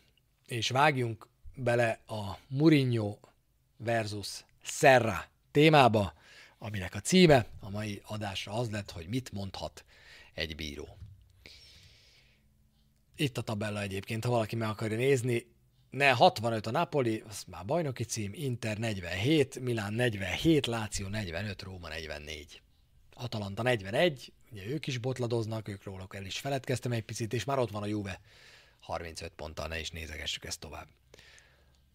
és vágjunk bele a Mourinho versus Serra témába, aminek a címe a mai adásra az lett, hogy mit mondhat egy bíró. Itt a tabella egyébként, ha valaki meg akarja nézni, ne 65 a Napoli, az már bajnoki cím, Inter 47, Milán 47, Láció 45, Róma 44. Atalanta 41, ugye ők is botladoznak, ők róluk el is feledkeztem egy picit, és már ott van a Juve 35 ponttal, ne is nézegessük ezt tovább.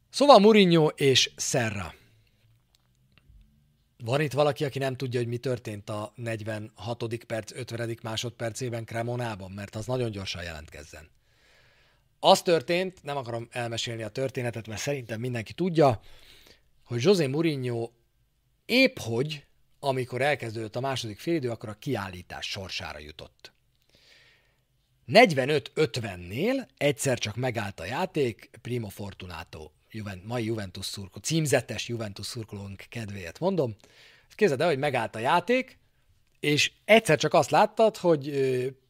Szóval Mourinho és Serra. Van itt valaki, aki nem tudja, hogy mi történt a 46. perc, 50. másodpercében Cremonában, mert az nagyon gyorsan jelentkezzen. Az történt, nem akarom elmesélni a történetet, mert szerintem mindenki tudja, hogy José Mourinho épp hogy amikor elkezdődött a második félidő, akkor a kiállítás sorsára jutott. 45-50-nél egyszer csak megállt a játék, Primo Fortunato, Juvent, mai Juventus szurkoló, címzetes Juventus szurkolónk kedvéért mondom. Képzeld el, hogy megállt a játék, és egyszer csak azt láttad, hogy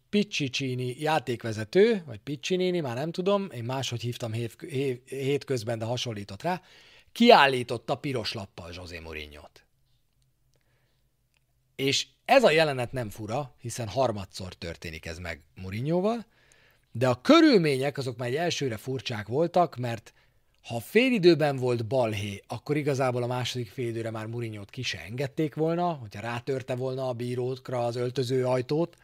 Piccicini játékvezető, vagy Piccinini, már nem tudom, én máshogy hívtam hét, hét közben, de hasonlított rá, kiállította piros lappal José Mourinho-t. És ez a jelenet nem fura, hiszen harmadszor történik ez meg Mourinhoval, de a körülmények azok már egy elsőre furcsák voltak, mert ha félidőben volt balhé, akkor igazából a második félidőre már Murinyót ki se engedték volna, hogyha rátörte volna a bírókra az öltöző ajtót.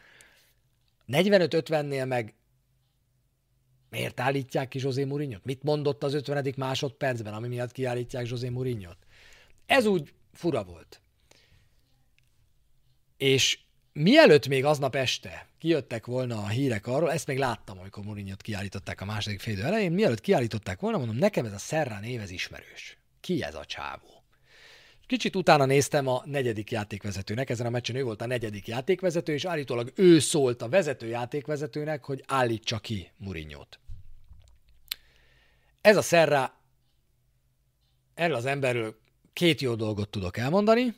45-50-nél meg miért állítják ki José Mourinho-t? Mit mondott az 50. másodpercben, ami miatt kiállítják José Mourinho-t? Ez úgy fura volt. És mielőtt még aznap este kijöttek volna a hírek arról, ezt még láttam, amikor mourinho kiállították a második félidő elején, mielőtt kiállították volna, mondom, nekem ez a Serra név ez ismerős. Ki ez a csávó? Kicsit utána néztem a negyedik játékvezetőnek, ezen a meccsen ő volt a negyedik játékvezető, és állítólag ő szólt a vezető játékvezetőnek, hogy állítsa ki mourinho Ez a Serra, erről az emberről két jó dolgot tudok elmondani.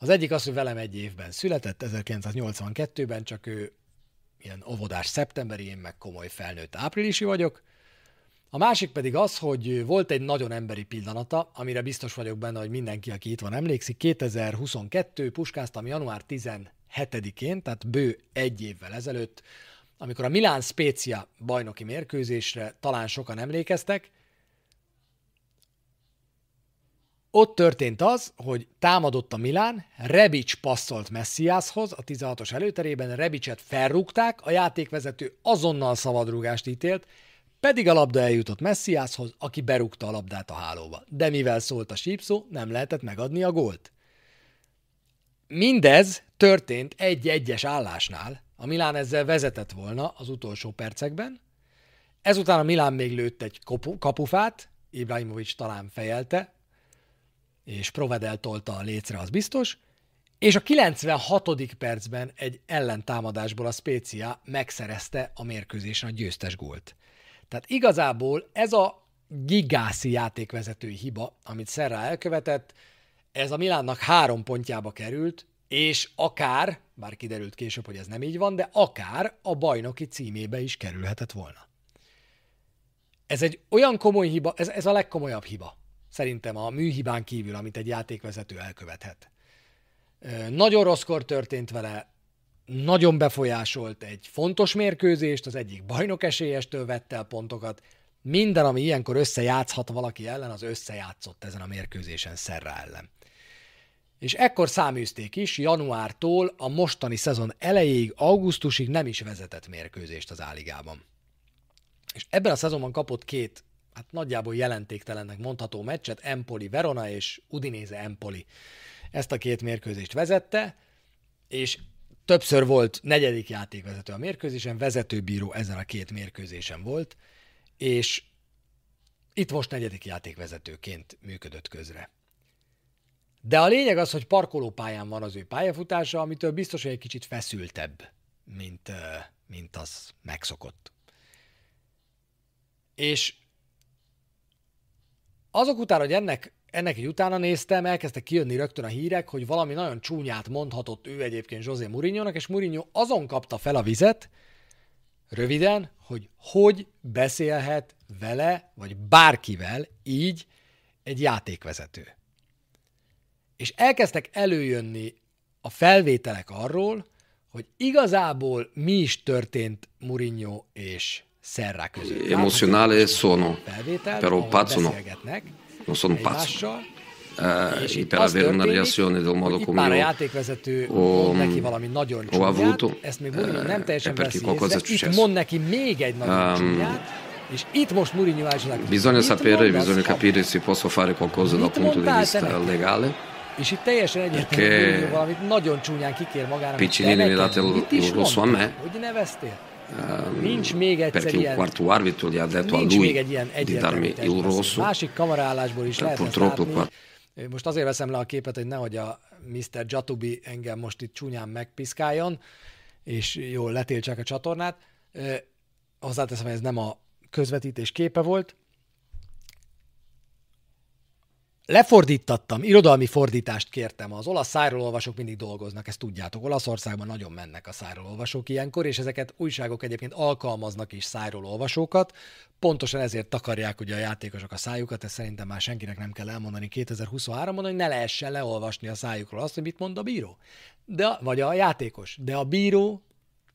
Az egyik az, hogy velem egy évben született, 1982-ben, csak ő ilyen óvodás szeptemberi, én meg komoly felnőtt áprilisi vagyok. A másik pedig az, hogy volt egy nagyon emberi pillanata, amire biztos vagyok benne, hogy mindenki, aki itt van, emlékszik. 2022, puskáztam január 17-én, tehát bő egy évvel ezelőtt, amikor a Milán Spezia bajnoki mérkőzésre talán sokan emlékeztek, Ott történt az, hogy támadott a Milán, Rebic passzolt Messiashoz a 16-os előterében, Rebicet felrúgták, a játékvezető azonnal szabadrúgást ítélt, pedig a labda eljutott Messiashoz, aki berúgta a labdát a hálóba. De mivel szólt a sípszó, nem lehetett megadni a gólt. Mindez történt egy-egyes állásnál, a Milán ezzel vezetett volna az utolsó percekben, ezután a Milán még lőtt egy kapufát, Ibrahimovic talán fejelte, és Provedel tolta a lécre, az biztos, és a 96. percben egy ellentámadásból a Spécia megszerezte a mérkőzésen a győztes gólt. Tehát igazából ez a gigászi játékvezetői hiba, amit Serra elkövetett, ez a Milánnak három pontjába került, és akár, bár kiderült később, hogy ez nem így van, de akár a bajnoki címébe is kerülhetett volna. Ez egy olyan komoly hiba, ez, ez a legkomolyabb hiba, Szerintem a műhibán kívül, amit egy játékvezető elkövethet. Nagyon rosszkor történt vele, nagyon befolyásolt egy fontos mérkőzést, az egyik bajnok esélyestől vette el pontokat. Minden, ami ilyenkor összejátszhat valaki ellen, az összejátszott ezen a mérkőzésen Szerra ellen. És ekkor száműzték is, januártól a mostani szezon elejéig, augusztusig nem is vezetett mérkőzést az Áligában. És ebben a szezonban kapott két hát nagyjából jelentéktelennek mondható meccset, Empoli Verona és Udinese Empoli. Ezt a két mérkőzést vezette, és többször volt negyedik játékvezető a mérkőzésen, vezetőbíró ezen a két mérkőzésen volt, és itt most negyedik játékvezetőként működött közre. De a lényeg az, hogy parkolópályán van az ő pályafutása, amitől biztos, hogy egy kicsit feszültebb, mint, mint az megszokott. És azok után, hogy ennek, ennek egy utána néztem, elkezdtek kijönni rögtön a hírek, hogy valami nagyon csúnyát mondhatott ő egyébként José mourinho és Mourinho azon kapta fel a vizet, röviden, hogy hogy beszélhet vele, vagy bárkivel így egy játékvezető. És elkezdtek előjönni a felvételek arról, hogy igazából mi is történt Mourinho és. Emozionale sono, però pazzo no. Non sono pazzo. Eh, per avere una reazione del modo come io ho, valami nagyon ho avuto, itt mond neki még egy nagyon um. Bisogna sapere, bisogna capire se posso fare qualcosa dal punto di vista legale. És itt teljesen egyértelmű, valamit nagyon csúnyán kikér magának. Piccinini mi date il rosso a me. Hogy neveztél? Nincs még egyszer perché ilyen, un quarto arbitro gli ha detto a lui di darmi il rosso. Másik kameraállásból is lehet látni. Quart... Most azért veszem le a képet, hogy nehogy a Mr. Jatubi engem most itt csúnyán megpiszkáljon, és jól letiltsák a csatornát. Hozzáteszem, hogy ez nem a közvetítés képe volt. Lefordítattam, irodalmi fordítást kértem, az olasz szájról mindig dolgoznak, ezt tudjátok. Olaszországban nagyon mennek a szájról ilyenkor, és ezeket újságok egyébként alkalmaznak is szájról. Pontosan ezért takarják ugye a játékosok a szájukat, ezt szerintem már senkinek nem kell elmondani 2023-ban, hogy ne lehessen leolvasni a szájukról azt, hogy mit mond a bíró. De, vagy a játékos. De a bíró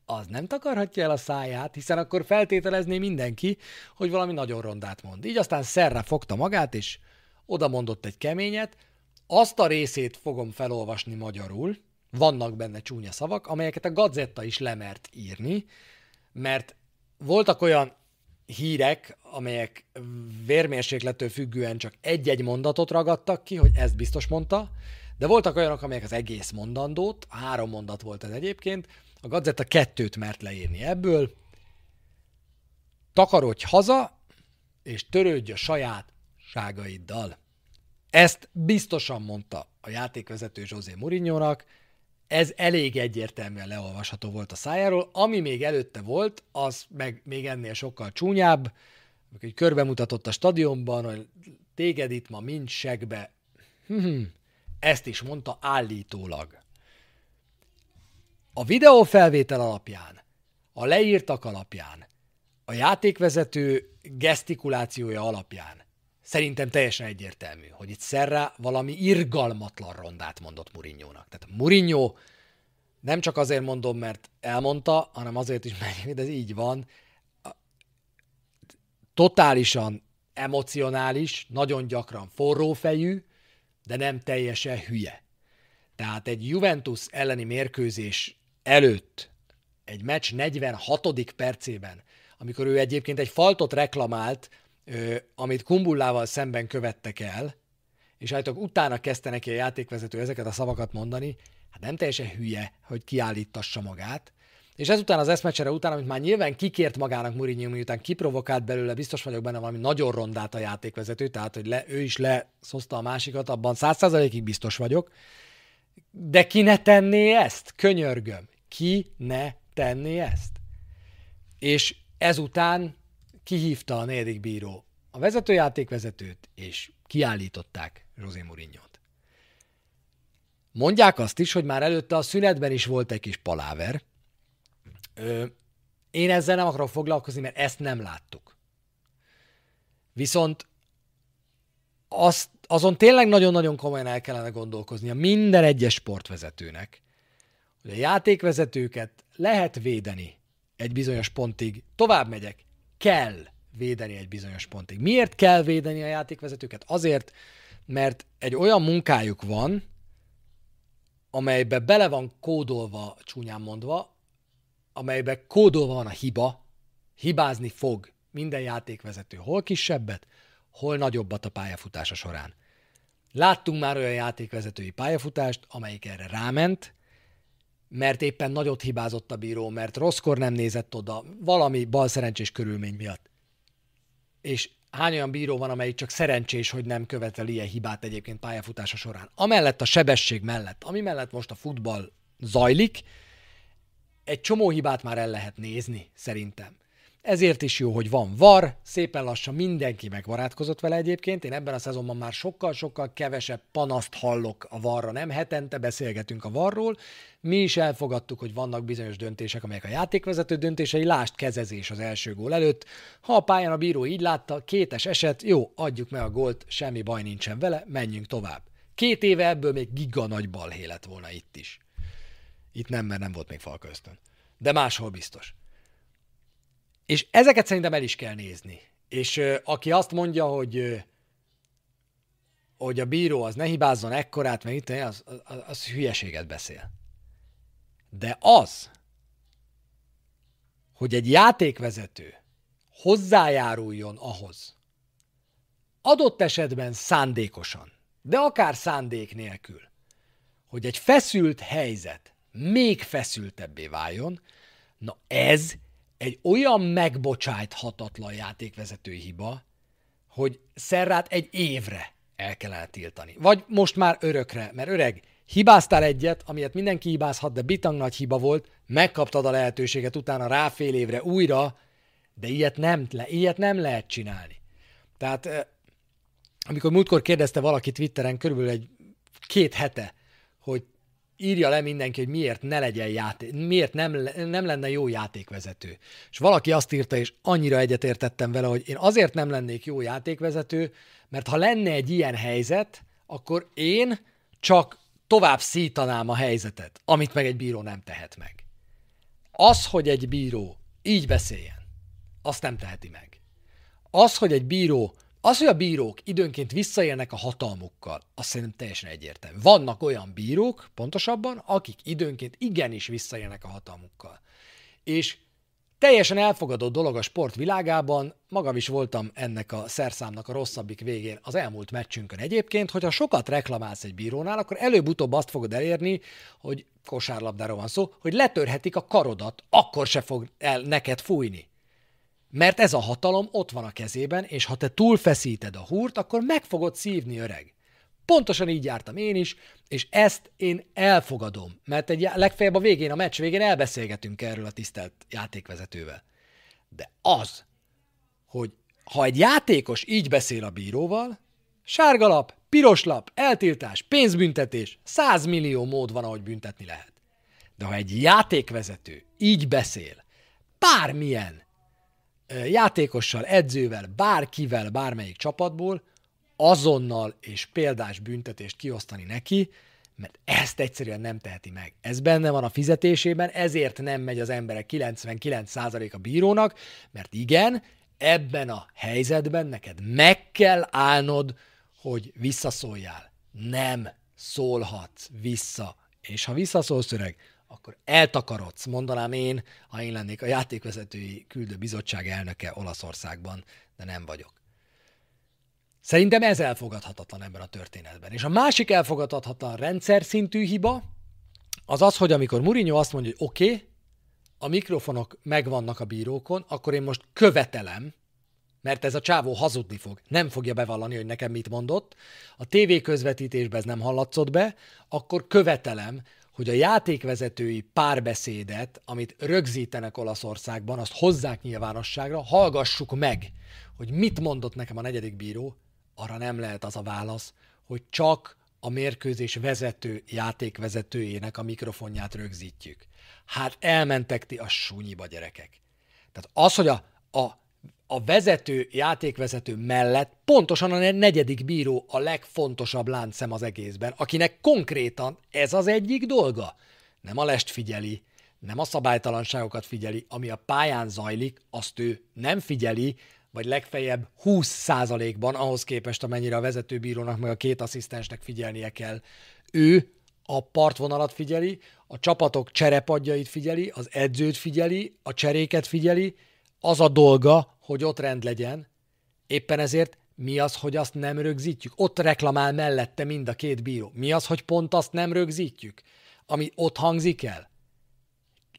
az nem takarhatja el a száját, hiszen akkor feltételezné mindenki, hogy valami nagyon rondát mond. Így aztán szerre fogta magát, és oda mondott egy keményet, azt a részét fogom felolvasni magyarul, vannak benne csúnya szavak, amelyeket a Gazetta is lemert írni, mert voltak olyan hírek, amelyek vérmérséklettől függően csak egy-egy mondatot ragadtak ki, hogy ezt biztos mondta, de voltak olyanok, amelyek az egész mondandót, három mondat volt ez egyébként, a Gazetta kettőt mert leírni ebből, takarodj haza, és törődj a saját ságaiddal. Ezt biztosan mondta a játékvezető José mourinho ez elég egyértelműen leolvasható volt a szájáról. Ami még előtte volt, az meg még ennél sokkal csúnyább, hogy körbemutatott a stadionban, hogy téged itt ma mind segbe. Ezt is mondta állítólag. A videófelvétel alapján, a leírtak alapján, a játékvezető gesztikulációja alapján szerintem teljesen egyértelmű, hogy itt Szerra valami irgalmatlan rondát mondott Murinyónak. Tehát Murinyó nem csak azért mondom, mert elmondta, hanem azért is, mert ez így van, totálisan emocionális, nagyon gyakran forrófejű, de nem teljesen hülye. Tehát egy Juventus elleni mérkőzés előtt, egy meccs 46. percében, amikor ő egyébként egy faltot reklamált, amit Kumbullával szemben követtek el, és állítólag utána kezdte neki a játékvezető ezeket a szavakat mondani, hát nem teljesen hülye, hogy kiállítassa magát, és ezután az eszmecsere után, amit már nyilván kikért magának Mourinho, miután kiprovokált belőle, biztos vagyok benne valami nagyon rondát a játékvezető, tehát hogy le, ő is leszozta a másikat, abban százszázalékig biztos vagyok. De ki ne tenné ezt? Könyörgöm. Ki ne tenné ezt? És ezután kihívta a negyedik bíró a vezetőjátékvezetőt, és kiállították José Mourinho-t. Mondják azt is, hogy már előtte a szünetben is volt egy kis paláver. Ö, én ezzel nem akarok foglalkozni, mert ezt nem láttuk. Viszont azt, azon tényleg nagyon-nagyon komolyan el kellene gondolkoznia minden egyes sportvezetőnek, hogy a játékvezetőket lehet védeni egy bizonyos pontig. Tovább megyek, kell védeni egy bizonyos pontig. Miért kell védeni a játékvezetőket? Azért, mert egy olyan munkájuk van, amelybe bele van kódolva, csúnyán mondva, amelybe kódolva van a hiba, hibázni fog minden játékvezető, hol kisebbet, hol nagyobbat a pályafutása során. Láttunk már olyan játékvezetői pályafutást, amelyik erre ráment, mert éppen nagyot hibázott a bíró, mert rosszkor nem nézett oda, valami balszerencsés körülmény miatt. És hány olyan bíró van, amelyik csak szerencsés, hogy nem követel ilyen hibát egyébként pályafutása során. Amellett a sebesség mellett, ami mellett most a futball zajlik, egy csomó hibát már el lehet nézni, szerintem. Ezért is jó, hogy van VAR, szépen lassan mindenki megbarátkozott vele egyébként. Én ebben a szezonban már sokkal-sokkal kevesebb panaszt hallok a varra, nem hetente beszélgetünk a varról. Mi is elfogadtuk, hogy vannak bizonyos döntések, amelyek a játékvezető döntései, lást kezezés az első gól előtt. Ha a pályán a bíró így látta, kétes eset, jó, adjuk meg a gólt, semmi baj nincsen vele, menjünk tovább. Két éve ebből még giga nagy balhé lett volna itt is. Itt nem, mert nem volt még falköztön. De máshol biztos. És ezeket szerintem el is kell nézni. És ö, aki azt mondja, hogy ö, hogy a bíró az ne hibázzon ekkorát, mert itt az, az, az hülyeséget beszél. De az, hogy egy játékvezető hozzájáruljon ahhoz, adott esetben szándékosan, de akár szándék nélkül, hogy egy feszült helyzet még feszültebbé váljon, na ez egy olyan megbocsájthatatlan játékvezetői hiba, hogy Szerrát egy évre el kellene tiltani. Vagy most már örökre, mert öreg, hibáztál egyet, amilyet mindenki hibázhat, de bitang nagy hiba volt, megkaptad a lehetőséget utána rá fél évre újra, de ilyet nem, le, ilyet nem lehet csinálni. Tehát amikor múltkor kérdezte valaki Twitteren körülbelül egy két hete, írja le mindenki, hogy miért ne legyen játék, miért nem, nem lenne jó játékvezető. És valaki azt írta, és annyira egyetértettem vele, hogy én azért nem lennék jó játékvezető, mert ha lenne egy ilyen helyzet, akkor én csak tovább szítanám a helyzetet, amit meg egy bíró nem tehet meg. Az, hogy egy bíró így beszéljen, azt nem teheti meg. Az, hogy egy bíró az, hogy a bírók időnként visszaélnek a hatalmukkal, azt szerintem teljesen egyértelmű. Vannak olyan bírók, pontosabban, akik időnként igenis visszaélnek a hatalmukkal. És teljesen elfogadott dolog a sport világában, magam is voltam ennek a szerszámnak a rosszabbik végén az elmúlt meccsünkön egyébként, hogyha sokat reklamálsz egy bírónál, akkor előbb-utóbb azt fogod elérni, hogy kosárlabdáról van szó, hogy letörhetik a karodat, akkor se fog el neked fújni. Mert ez a hatalom ott van a kezében, és ha te túlfeszíted a húrt, akkor meg fogod szívni, öreg. Pontosan így jártam én is, és ezt én elfogadom, mert egy legfeljebb a végén, a meccs végén elbeszélgetünk erről a tisztelt játékvezetővel. De az, hogy ha egy játékos így beszél a bíróval, sárga lap, piros lap, eltiltás, pénzbüntetés, 100 millió mód van, ahogy büntetni lehet. De ha egy játékvezető így beszél, bármilyen játékossal, edzővel, bárkivel, bármelyik csapatból azonnal és példás büntetést kiosztani neki, mert ezt egyszerűen nem teheti meg. Ez benne van a fizetésében, ezért nem megy az emberek 99% a bírónak, mert igen, ebben a helyzetben neked meg kell állnod, hogy visszaszóljál. Nem szólhatsz vissza. És ha visszaszólsz öreg, akkor eltakarodsz, mondanám én, ha én lennék a játékvezetői küldő bizottság elnöke Olaszországban, de nem vagyok. Szerintem ez elfogadhatatlan ebben a történetben. És a másik elfogadhatatlan rendszer szintű hiba, az az, hogy amikor Mourinho azt mondja, hogy oké, okay, a mikrofonok megvannak a bírókon, akkor én most követelem, mert ez a csávó hazudni fog, nem fogja bevallani, hogy nekem mit mondott, a TV közvetítésben ez nem hallatszott be, akkor követelem, hogy a játékvezetői párbeszédet, amit rögzítenek Olaszországban, azt hozzák nyilvánosságra, hallgassuk meg, hogy mit mondott nekem a negyedik bíró, arra nem lehet az a válasz, hogy csak a mérkőzés vezető játékvezetőjének a mikrofonját rögzítjük. Hát elmentek ti a súnyiba, gyerekek. Tehát az, hogy a, a a vezető, játékvezető mellett pontosan a negyedik bíró a legfontosabb láncszem az egészben, akinek konkrétan ez az egyik dolga. Nem a lest figyeli, nem a szabálytalanságokat figyeli, ami a pályán zajlik, azt ő nem figyeli, vagy legfeljebb 20%-ban ahhoz képest, amennyire a vezetőbírónak meg a két asszisztensnek figyelnie kell. Ő a partvonalat figyeli, a csapatok cserepadjait figyeli, az edzőt figyeli, a cseréket figyeli, az a dolga, hogy ott rend legyen, éppen ezért mi az, hogy azt nem rögzítjük? Ott reklamál mellette mind a két bíró. Mi az, hogy pont azt nem rögzítjük? Ami ott hangzik el?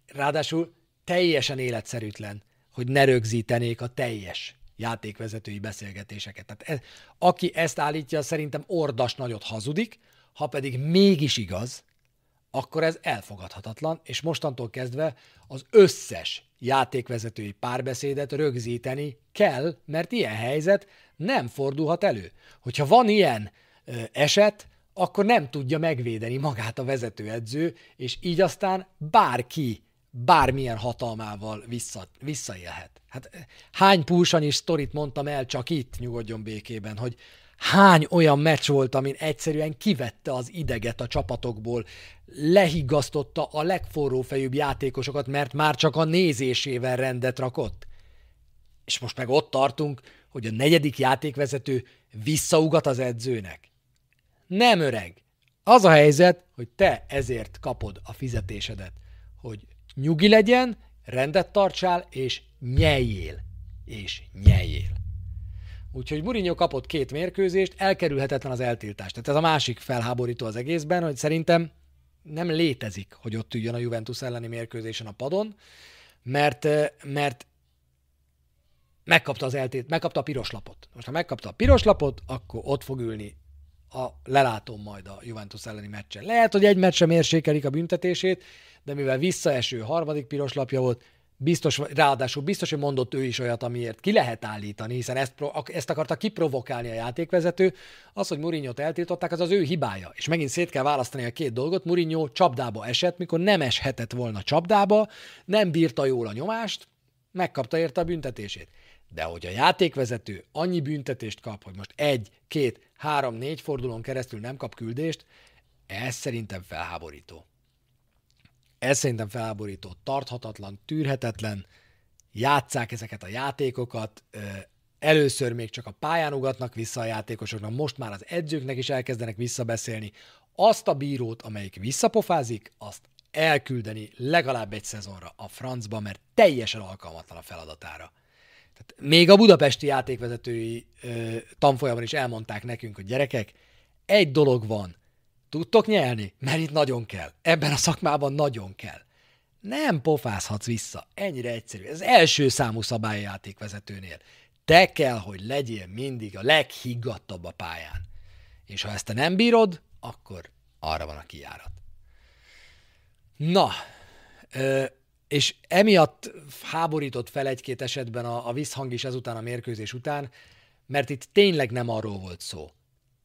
Ráadásul teljesen életszerűtlen, hogy ne rögzítenék a teljes játékvezetői beszélgetéseket. Tehát ez, aki ezt állítja, szerintem ordas nagyot hazudik, ha pedig mégis igaz, akkor ez elfogadhatatlan, és mostantól kezdve az összes játékvezetői párbeszédet rögzíteni kell, mert ilyen helyzet nem fordulhat elő. Hogyha van ilyen ö, eset, akkor nem tudja megvédeni magát a vezetőedző, és így aztán bárki bármilyen hatalmával vissza, visszaélhet. Hát hány is sztorit mondtam el csak itt, nyugodjon békében, hogy hány olyan meccs volt, amin egyszerűen kivette az ideget a csapatokból, lehiggasztotta a legforrófejűbb játékosokat, mert már csak a nézésével rendet rakott. És most meg ott tartunk, hogy a negyedik játékvezető visszaugat az edzőnek. Nem öreg. Az a helyzet, hogy te ezért kapod a fizetésedet, hogy nyugi legyen, rendet tartsál, és nyeljél. És nyeljél. Úgyhogy Mourinho kapott két mérkőzést, elkerülhetetlen az eltiltás. Tehát ez a másik felháborító az egészben, hogy szerintem nem létezik, hogy ott üljön a Juventus elleni mérkőzésen a padon, mert, mert megkapta az eltét, megkapta a piros lapot. Most ha megkapta a piros lapot, akkor ott fog ülni a lelátón majd a Juventus elleni meccsen. Lehet, hogy egy meccsre mérsékelik a büntetését, de mivel visszaeső harmadik piros lapja volt, biztos, ráadásul biztos, hogy mondott ő is olyat, amiért ki lehet állítani, hiszen ezt, ezt akarta kiprovokálni a játékvezető. Az, hogy Mourinho-t eltiltották, az az ő hibája. És megint szét kell választani a két dolgot. Mourinho csapdába esett, mikor nem eshetett volna csapdába, nem bírta jól a nyomást, megkapta érte a büntetését. De hogy a játékvezető annyi büntetést kap, hogy most egy, két, három, négy fordulón keresztül nem kap küldést, ez szerintem felháborító. Ez szerintem felháborító, tarthatatlan, tűrhetetlen, játszák ezeket a játékokat, először még csak a pályán ugatnak vissza a játékosoknak, most már az edzőknek is elkezdenek visszabeszélni. Azt a bírót, amelyik visszapofázik, azt elküldeni legalább egy szezonra a francba, mert teljesen alkalmatlan a feladatára. Tehát még a budapesti játékvezetői ö, tanfolyamon is elmondták nekünk, hogy gyerekek, egy dolog van, tudtok nyelni, mert itt nagyon kell. Ebben a szakmában nagyon kell. Nem pofázhatsz vissza. Ennyire egyszerű. Ez első számú szabály játékvezetőnél. Te kell, hogy legyél mindig a leghiggadtabb a pályán. És ha ezt te nem bírod, akkor arra van a kijárat. Na, ö, és emiatt háborított fel egy-két esetben a, a visszhang is ezután a mérkőzés után, mert itt tényleg nem arról volt szó.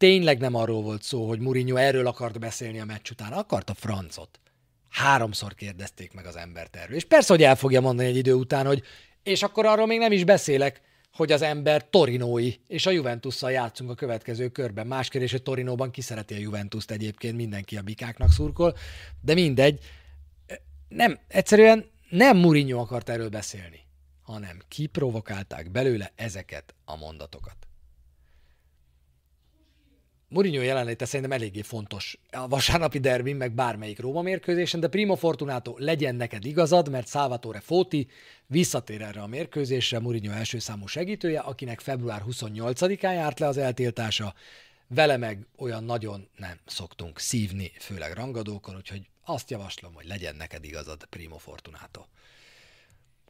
Tényleg nem arról volt szó, hogy Mourinho erről akart beszélni a meccs után, akart a francot. Háromszor kérdezték meg az embert erről. És persze, hogy el fogja mondani egy idő után, hogy és akkor arról még nem is beszélek, hogy az ember torinói, és a Juventusszal játszunk a következő körben. Más kérdés, hogy Torinóban ki szereti a Juventuszt egyébként, mindenki a bikáknak szurkol, de mindegy. Nem, egyszerűen nem Mourinho akart erről beszélni, hanem kiprovokálták belőle ezeket a mondatokat. Mourinho jelenléte szerintem eléggé fontos a vasárnapi derbin, meg bármelyik Róma mérkőzésen, de Primo Fortunato legyen neked igazad, mert Salvatore Foti visszatér erre a mérkőzésre, Mourinho első számú segítője, akinek február 28-án járt le az eltiltása, vele meg olyan nagyon nem szoktunk szívni, főleg rangadókon, úgyhogy azt javaslom, hogy legyen neked igazad, Primo Fortunato.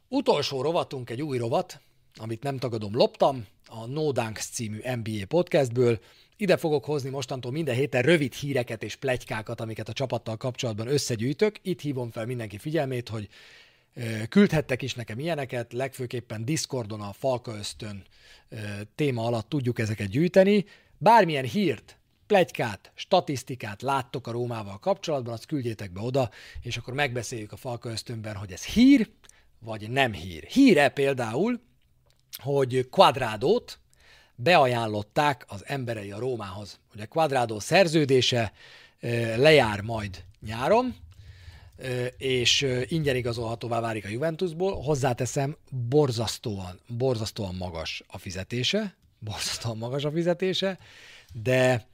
Utolsó rovatunk egy új rovat, amit nem tagadom, loptam, a No Dunks című NBA podcastből. Ide fogok hozni mostantól minden héten rövid híreket és plegykákat, amiket a csapattal kapcsolatban összegyűjtök. Itt hívom fel mindenki figyelmét, hogy küldhettek is nekem ilyeneket, legfőképpen Discordon a Falka Ösztön téma alatt tudjuk ezeket gyűjteni. Bármilyen hírt, plegykát, statisztikát láttok a Rómával kapcsolatban, azt küldjétek be oda, és akkor megbeszéljük a Falka Ösztönben, hogy ez hír, vagy nem hír. Híre például, hogy Quadrádót beajánlották az emberei a Rómához. Ugye Quadrádó szerződése lejár majd nyáron, és ingyen igazolhatóvá válik a Juventusból. Hozzáteszem, borzasztóan, borzasztóan magas a fizetése, [LAUGHS] borzasztóan magas a fizetése, de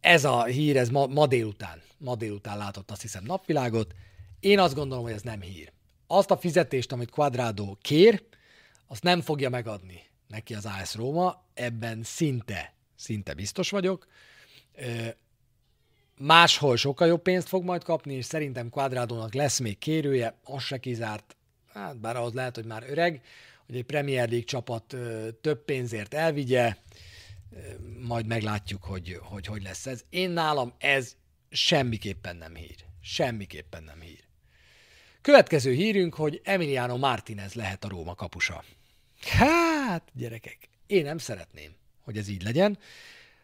ez a hír, ez ma, ma délután, ma délután látott azt hiszem napvilágot. Én azt gondolom, hogy ez nem hír. Azt a fizetést, amit Quadrado kér, azt nem fogja megadni neki az AS Róma, ebben szinte, szinte biztos vagyok. Máshol sokkal jobb pénzt fog majd kapni, és szerintem Quadradónak lesz még kérője, az se kizárt, hát bár ahhoz lehet, hogy már öreg, hogy egy Premier League csapat több pénzért elvigye, majd meglátjuk, hogy, hogy hogy lesz ez. Én nálam ez semmiképpen nem hír. Semmiképpen nem hír. Következő hírünk, hogy Emiliano Martinez lehet a Róma kapusa. Hát, gyerekek, én nem szeretném, hogy ez így legyen.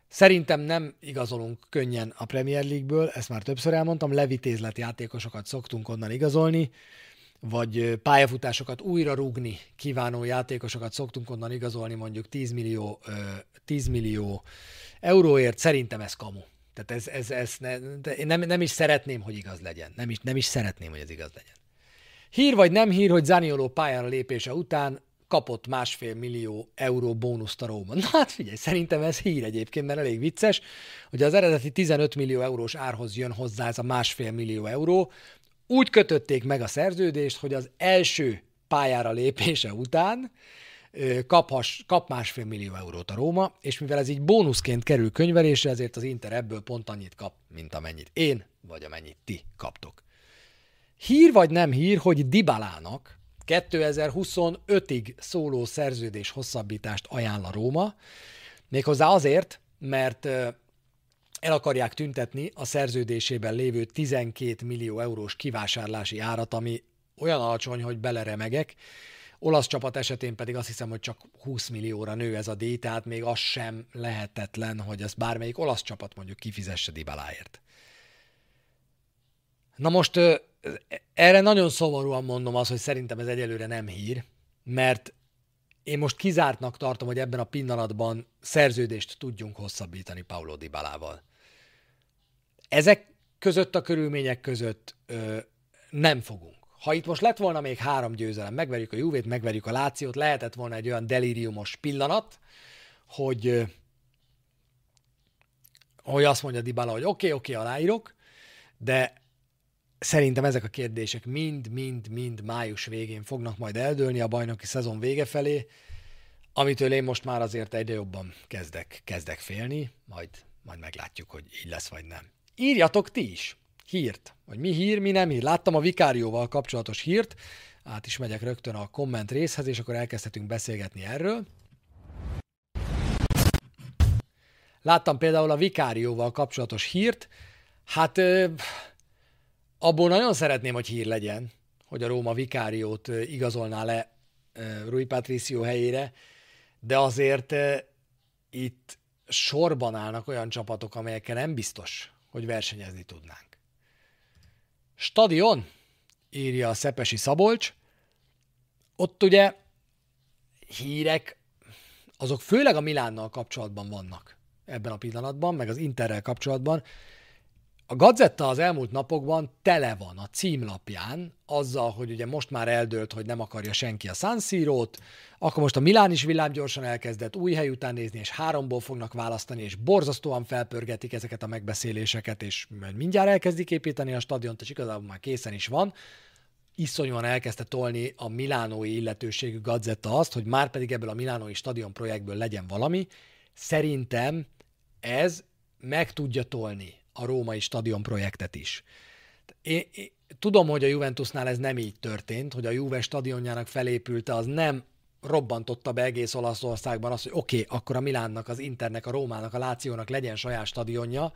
Szerintem nem igazolunk könnyen a Premier League-ből, ezt már többször elmondtam, levitézlet játékosokat szoktunk onnan igazolni, vagy pályafutásokat újra rúgni kívánó játékosokat szoktunk onnan igazolni mondjuk 10 millió, 10 millió euróért, szerintem ez kamu. Tehát ez, ez, ez ne, én nem, nem is szeretném, hogy igaz legyen. Nem is, nem is szeretném, hogy ez igaz legyen. Hír vagy nem hír, hogy Zanioló pályára lépése után kapott másfél millió euró bónuszt a Róma. Na hát figyelj, szerintem ez hír egyébként, mert elég vicces, hogy az eredeti 15 millió eurós árhoz jön hozzá ez a másfél millió euró. Úgy kötötték meg a szerződést, hogy az első pályára lépése után kaphass, kap másfél millió eurót a Róma, és mivel ez így bónuszként kerül könyvelésre, ezért az Inter ebből pont annyit kap, mint amennyit én, vagy amennyit ti kaptok. Hír vagy nem hír, hogy Dibalának 2025-ig szóló szerződés hosszabbítást ajánl a Róma, méghozzá azért, mert el akarják tüntetni a szerződésében lévő 12 millió eurós kivásárlási árat, ami olyan alacsony, hogy beleremegek. Olasz csapat esetén pedig azt hiszem, hogy csak 20 millióra nő ez a díj, tehát még az sem lehetetlen, hogy ezt bármelyik olasz csapat mondjuk kifizesse Dibaláért. Na most erre nagyon szomorúan mondom azt, hogy szerintem ez egyelőre nem hír, mert én most kizártnak tartom, hogy ebben a pillanatban szerződést tudjunk hosszabbítani Paulo Dybalával. Ezek között a körülmények között ö, nem fogunk. Ha itt most lett volna még három győzelem, megverjük a Juvét, megverjük a Lációt, lehetett volna egy olyan delíriumos pillanat, hogy, hogy azt mondja Dybala, hogy oké, okay, oké, okay, aláírok, de szerintem ezek a kérdések mind-mind-mind május végén fognak majd eldőlni a bajnoki szezon vége felé, amitől én most már azért egyre jobban kezdek, kezdek félni, majd, majd meglátjuk, hogy így lesz vagy nem. Írjatok ti is hírt, hogy mi hír, mi nem hír. Láttam a vikárióval kapcsolatos hírt, át is megyek rögtön a komment részhez, és akkor elkezdhetünk beszélgetni erről. Láttam például a vikárióval kapcsolatos hírt, hát abból nagyon szeretném, hogy hír legyen, hogy a Róma vikáriót igazolná le Rui Patricio helyére, de azért itt sorban állnak olyan csapatok, amelyekkel nem biztos, hogy versenyezni tudnánk. Stadion, írja a Szepesi Szabolcs, ott ugye hírek, azok főleg a Milánnal kapcsolatban vannak ebben a pillanatban, meg az Interrel kapcsolatban, a Gazetta az elmúlt napokban tele van a címlapján azzal, hogy ugye most már eldőlt, hogy nem akarja senki a San Siro-t, akkor most a Milán is villámgyorsan elkezdett új hely után nézni, és háromból fognak választani, és borzasztóan felpörgetik ezeket a megbeszéléseket, és mindjárt elkezdik építeni a stadiont, és igazából már készen is van. Iszonyúan elkezdte tolni a milánói illetőségű Gazetta azt, hogy már pedig ebből a milánói stadion projektből legyen valami. Szerintem ez meg tudja tolni a római stadion projektet is. Én, én tudom, hogy a Juventusnál ez nem így történt, hogy a Juve stadionjának felépülte, az nem robbantotta be egész Olaszországban azt, hogy oké, okay, akkor a Milánnak, az Internek, a Rómának, a Lációnak legyen saját stadionja,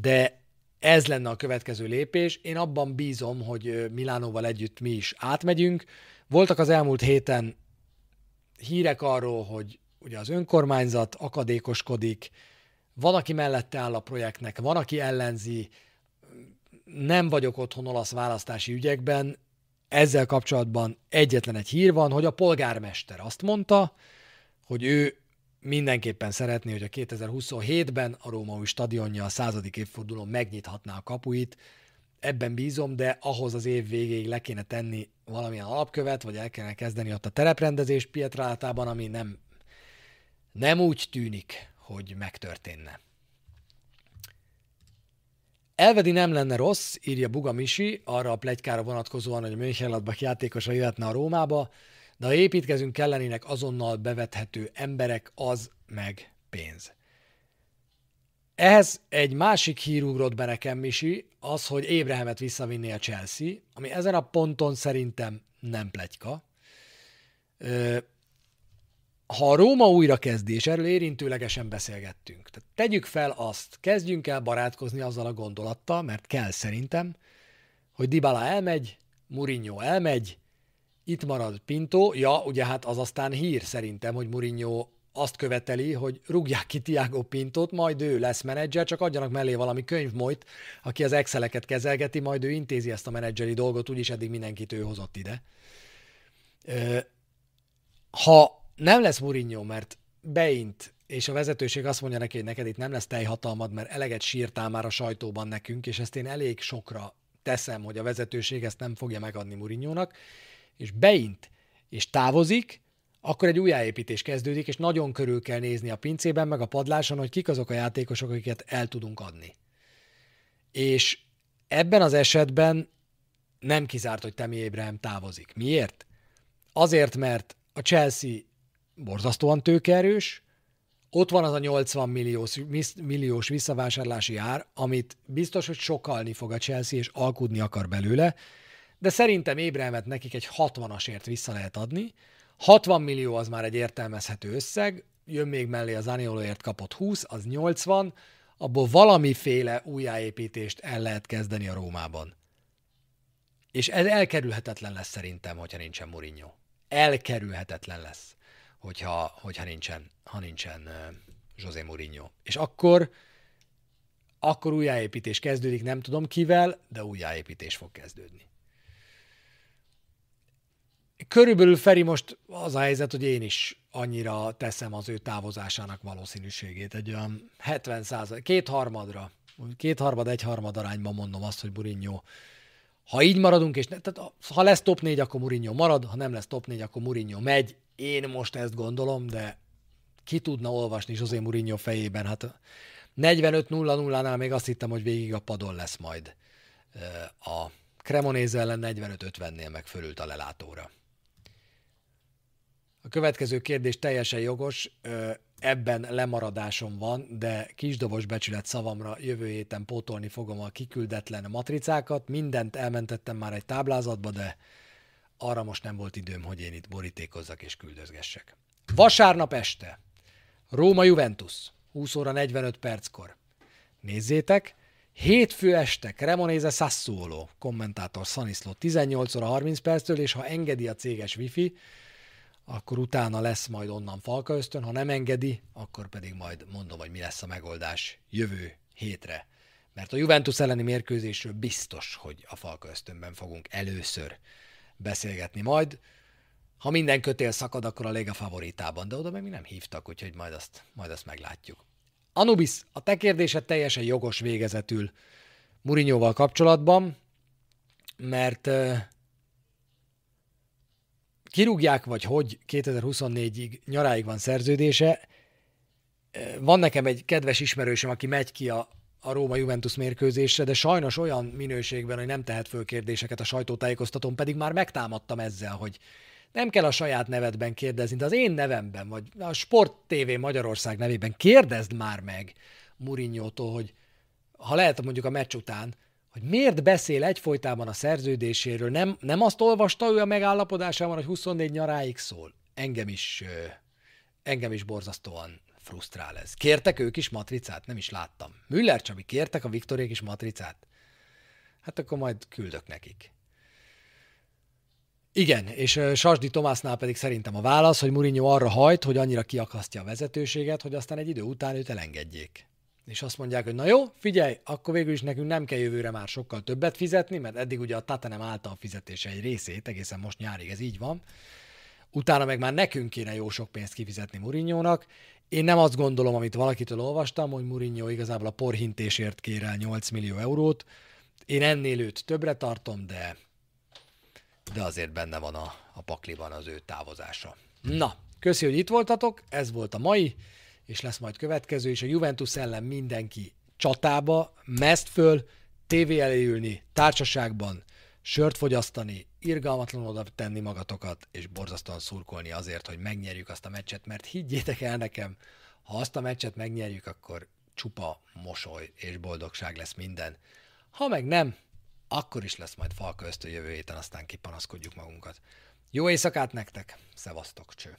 de ez lenne a következő lépés. Én abban bízom, hogy Milánóval együtt mi is átmegyünk. Voltak az elmúlt héten hírek arról, hogy ugye az önkormányzat akadékoskodik, van, aki mellette áll a projektnek, van, aki ellenzi, nem vagyok otthon olasz választási ügyekben, ezzel kapcsolatban egyetlen egy hír van, hogy a polgármester azt mondta, hogy ő mindenképpen szeretné, hogy a 2027-ben a Rómaui stadionja a századik évfordulón megnyithatná a kapuit. Ebben bízom, de ahhoz az év végéig le kéne tenni valamilyen alapkövet, vagy el kellene kezdeni ott a tereprendezés Pietráltában, ami nem, nem úgy tűnik, hogy megtörténne. Elvedi nem lenne rossz, írja Buga Misi, arra a plegykára vonatkozóan, hogy Mönchengladbach játékosa jöhetne a Rómába, de ha építkezünk kellenének azonnal bevethető emberek, az meg pénz. Ehhez egy másik hír ugrott be nekem, Misi, az, hogy Ébrehemet visszavinni a Chelsea, ami ezen a ponton szerintem nem plegyka ha a Róma újra kezdi, és erről érintőlegesen beszélgettünk, tehát tegyük fel azt, kezdjünk el barátkozni azzal a gondolattal, mert kell szerintem, hogy Dybala elmegy, Mourinho elmegy, itt marad Pinto, ja, ugye hát az aztán hír szerintem, hogy Mourinho azt követeli, hogy rúgják ki Tiago Pintot, majd ő lesz menedzser, csak adjanak mellé valami könyvmolyt, aki az Exceleket kezelgeti, majd ő intézi ezt a menedzseri dolgot, úgyis eddig mindenkit ő hozott ide. Ha nem lesz Mourinho, mert beint, és a vezetőség azt mondja neki, hogy neked itt nem lesz teljhatalmad, mert eleget sírtál már a sajtóban nekünk, és ezt én elég sokra teszem, hogy a vezetőség ezt nem fogja megadni Mourinho-nak, és beint, és távozik, akkor egy újjáépítés kezdődik, és nagyon körül kell nézni a pincében, meg a padláson, hogy kik azok a játékosok, akiket el tudunk adni. És ebben az esetben nem kizárt, hogy Temi Abraham távozik. Miért? Azért, mert a Chelsea borzasztóan tőkerős, ott van az a 80 milliós, milliós visszavásárlási ár, amit biztos, hogy sokalni fog a Chelsea, és alkudni akar belőle, de szerintem Ébremet nekik egy 60-asért vissza lehet adni. 60 millió az már egy értelmezhető összeg, jön még mellé az Anioloért kapott 20, az 80, abból valamiféle újjáépítést el lehet kezdeni a Rómában. És ez elkerülhetetlen lesz szerintem, hogyha nincsen Mourinho. Elkerülhetetlen lesz, hogyha, hogyha nincsen, ha nincsen José Mourinho. És akkor, akkor újjáépítés kezdődik, nem tudom kivel, de újjáépítés fog kezdődni. Körülbelül Feri most az a helyzet, hogy én is annyira teszem az ő távozásának valószínűségét. Egy olyan 70 százalék, kétharmadra, kétharmad, egyharmad arányban mondom azt, hogy Mourinho ha így maradunk, és ne, tehát ha lesz top 4, akkor Mourinho marad, ha nem lesz top 4, akkor Mourinho megy. Én most ezt gondolom, de ki tudna olvasni José Mourinho fejében? Hát 45-0-0-nál még azt hittem, hogy végig a padon lesz majd a Cremonese ellen 45-50-nél meg fölült a lelátóra. A következő kérdés teljesen jogos, ebben lemaradásom van, de kisdobos becsület szavamra jövő héten pótolni fogom a kiküldetlen matricákat. Mindent elmentettem már egy táblázatba, de arra most nem volt időm, hogy én itt borítékozzak és küldözgessek. Vasárnap este, Róma Juventus, 20 óra 45 perckor. Nézzétek, hétfő este. Cremonese Sassuolo, kommentátor Szaniszló. 18 óra 30 perctől, és ha engedi a céges wifi, akkor utána lesz majd onnan falka ösztön, ha nem engedi, akkor pedig majd mondom, hogy mi lesz a megoldás jövő hétre. Mert a Juventus elleni mérkőzésről biztos, hogy a falka ösztönben fogunk először beszélgetni majd. Ha minden kötél szakad, akkor a Lega favoritában, de oda meg mi nem hívtak, úgyhogy majd azt, majd azt meglátjuk. Anubis, a te kérdésed teljesen jogos végezetül Murinyóval kapcsolatban, mert kirúgják, vagy hogy 2024-ig nyaráig van szerződése. Van nekem egy kedves ismerősöm, aki megy ki a, a Róma-Juventus mérkőzésre, de sajnos olyan minőségben, hogy nem tehet föl kérdéseket a sajtótájékoztatón, pedig már megtámadtam ezzel, hogy nem kell a saját nevedben kérdezni, de az én nevemben, vagy a Sport TV Magyarország nevében kérdezd már meg Murinyótól, hogy ha lehet mondjuk a meccs után, hogy miért beszél egyfolytában a szerződéséről, nem, nem azt olvasta ő a megállapodásában, hogy 24 nyaráig szól. Engem is, engem is borzasztóan frusztrál ez. Kértek ők is matricát? Nem is láttam. Müller Csabi, kértek a Viktorék is matricát? Hát akkor majd küldök nekik. Igen, és Sasdi Tomásnál pedig szerintem a válasz, hogy Mourinho arra hajt, hogy annyira kiakasztja a vezetőséget, hogy aztán egy idő után őt elengedjék és azt mondják, hogy na jó, figyelj, akkor végül is nekünk nem kell jövőre már sokkal többet fizetni, mert eddig ugye a Tatanem állta a fizetése egy részét, egészen most nyárig ez így van. Utána meg már nekünk kéne jó sok pénzt kifizetni Murinyónak. Én nem azt gondolom, amit valakitől olvastam, hogy Murinyó igazából a porhintésért kér el 8 millió eurót. Én ennél őt többre tartom, de, de azért benne van a, a pakliban az ő távozása. Na, köszi, hogy itt voltatok, ez volt a mai és lesz majd következő, és a Juventus ellen mindenki csatába, meszt föl, tévé elé ülni, társaságban, sört fogyasztani, irgalmatlan oda tenni magatokat, és borzasztóan szurkolni azért, hogy megnyerjük azt a meccset, mert higgyétek el nekem, ha azt a meccset megnyerjük, akkor csupa mosoly és boldogság lesz minden. Ha meg nem, akkor is lesz majd falka ösztő jövő héten, aztán kipanaszkodjuk magunkat. Jó éjszakát nektek, szevasztok, cső!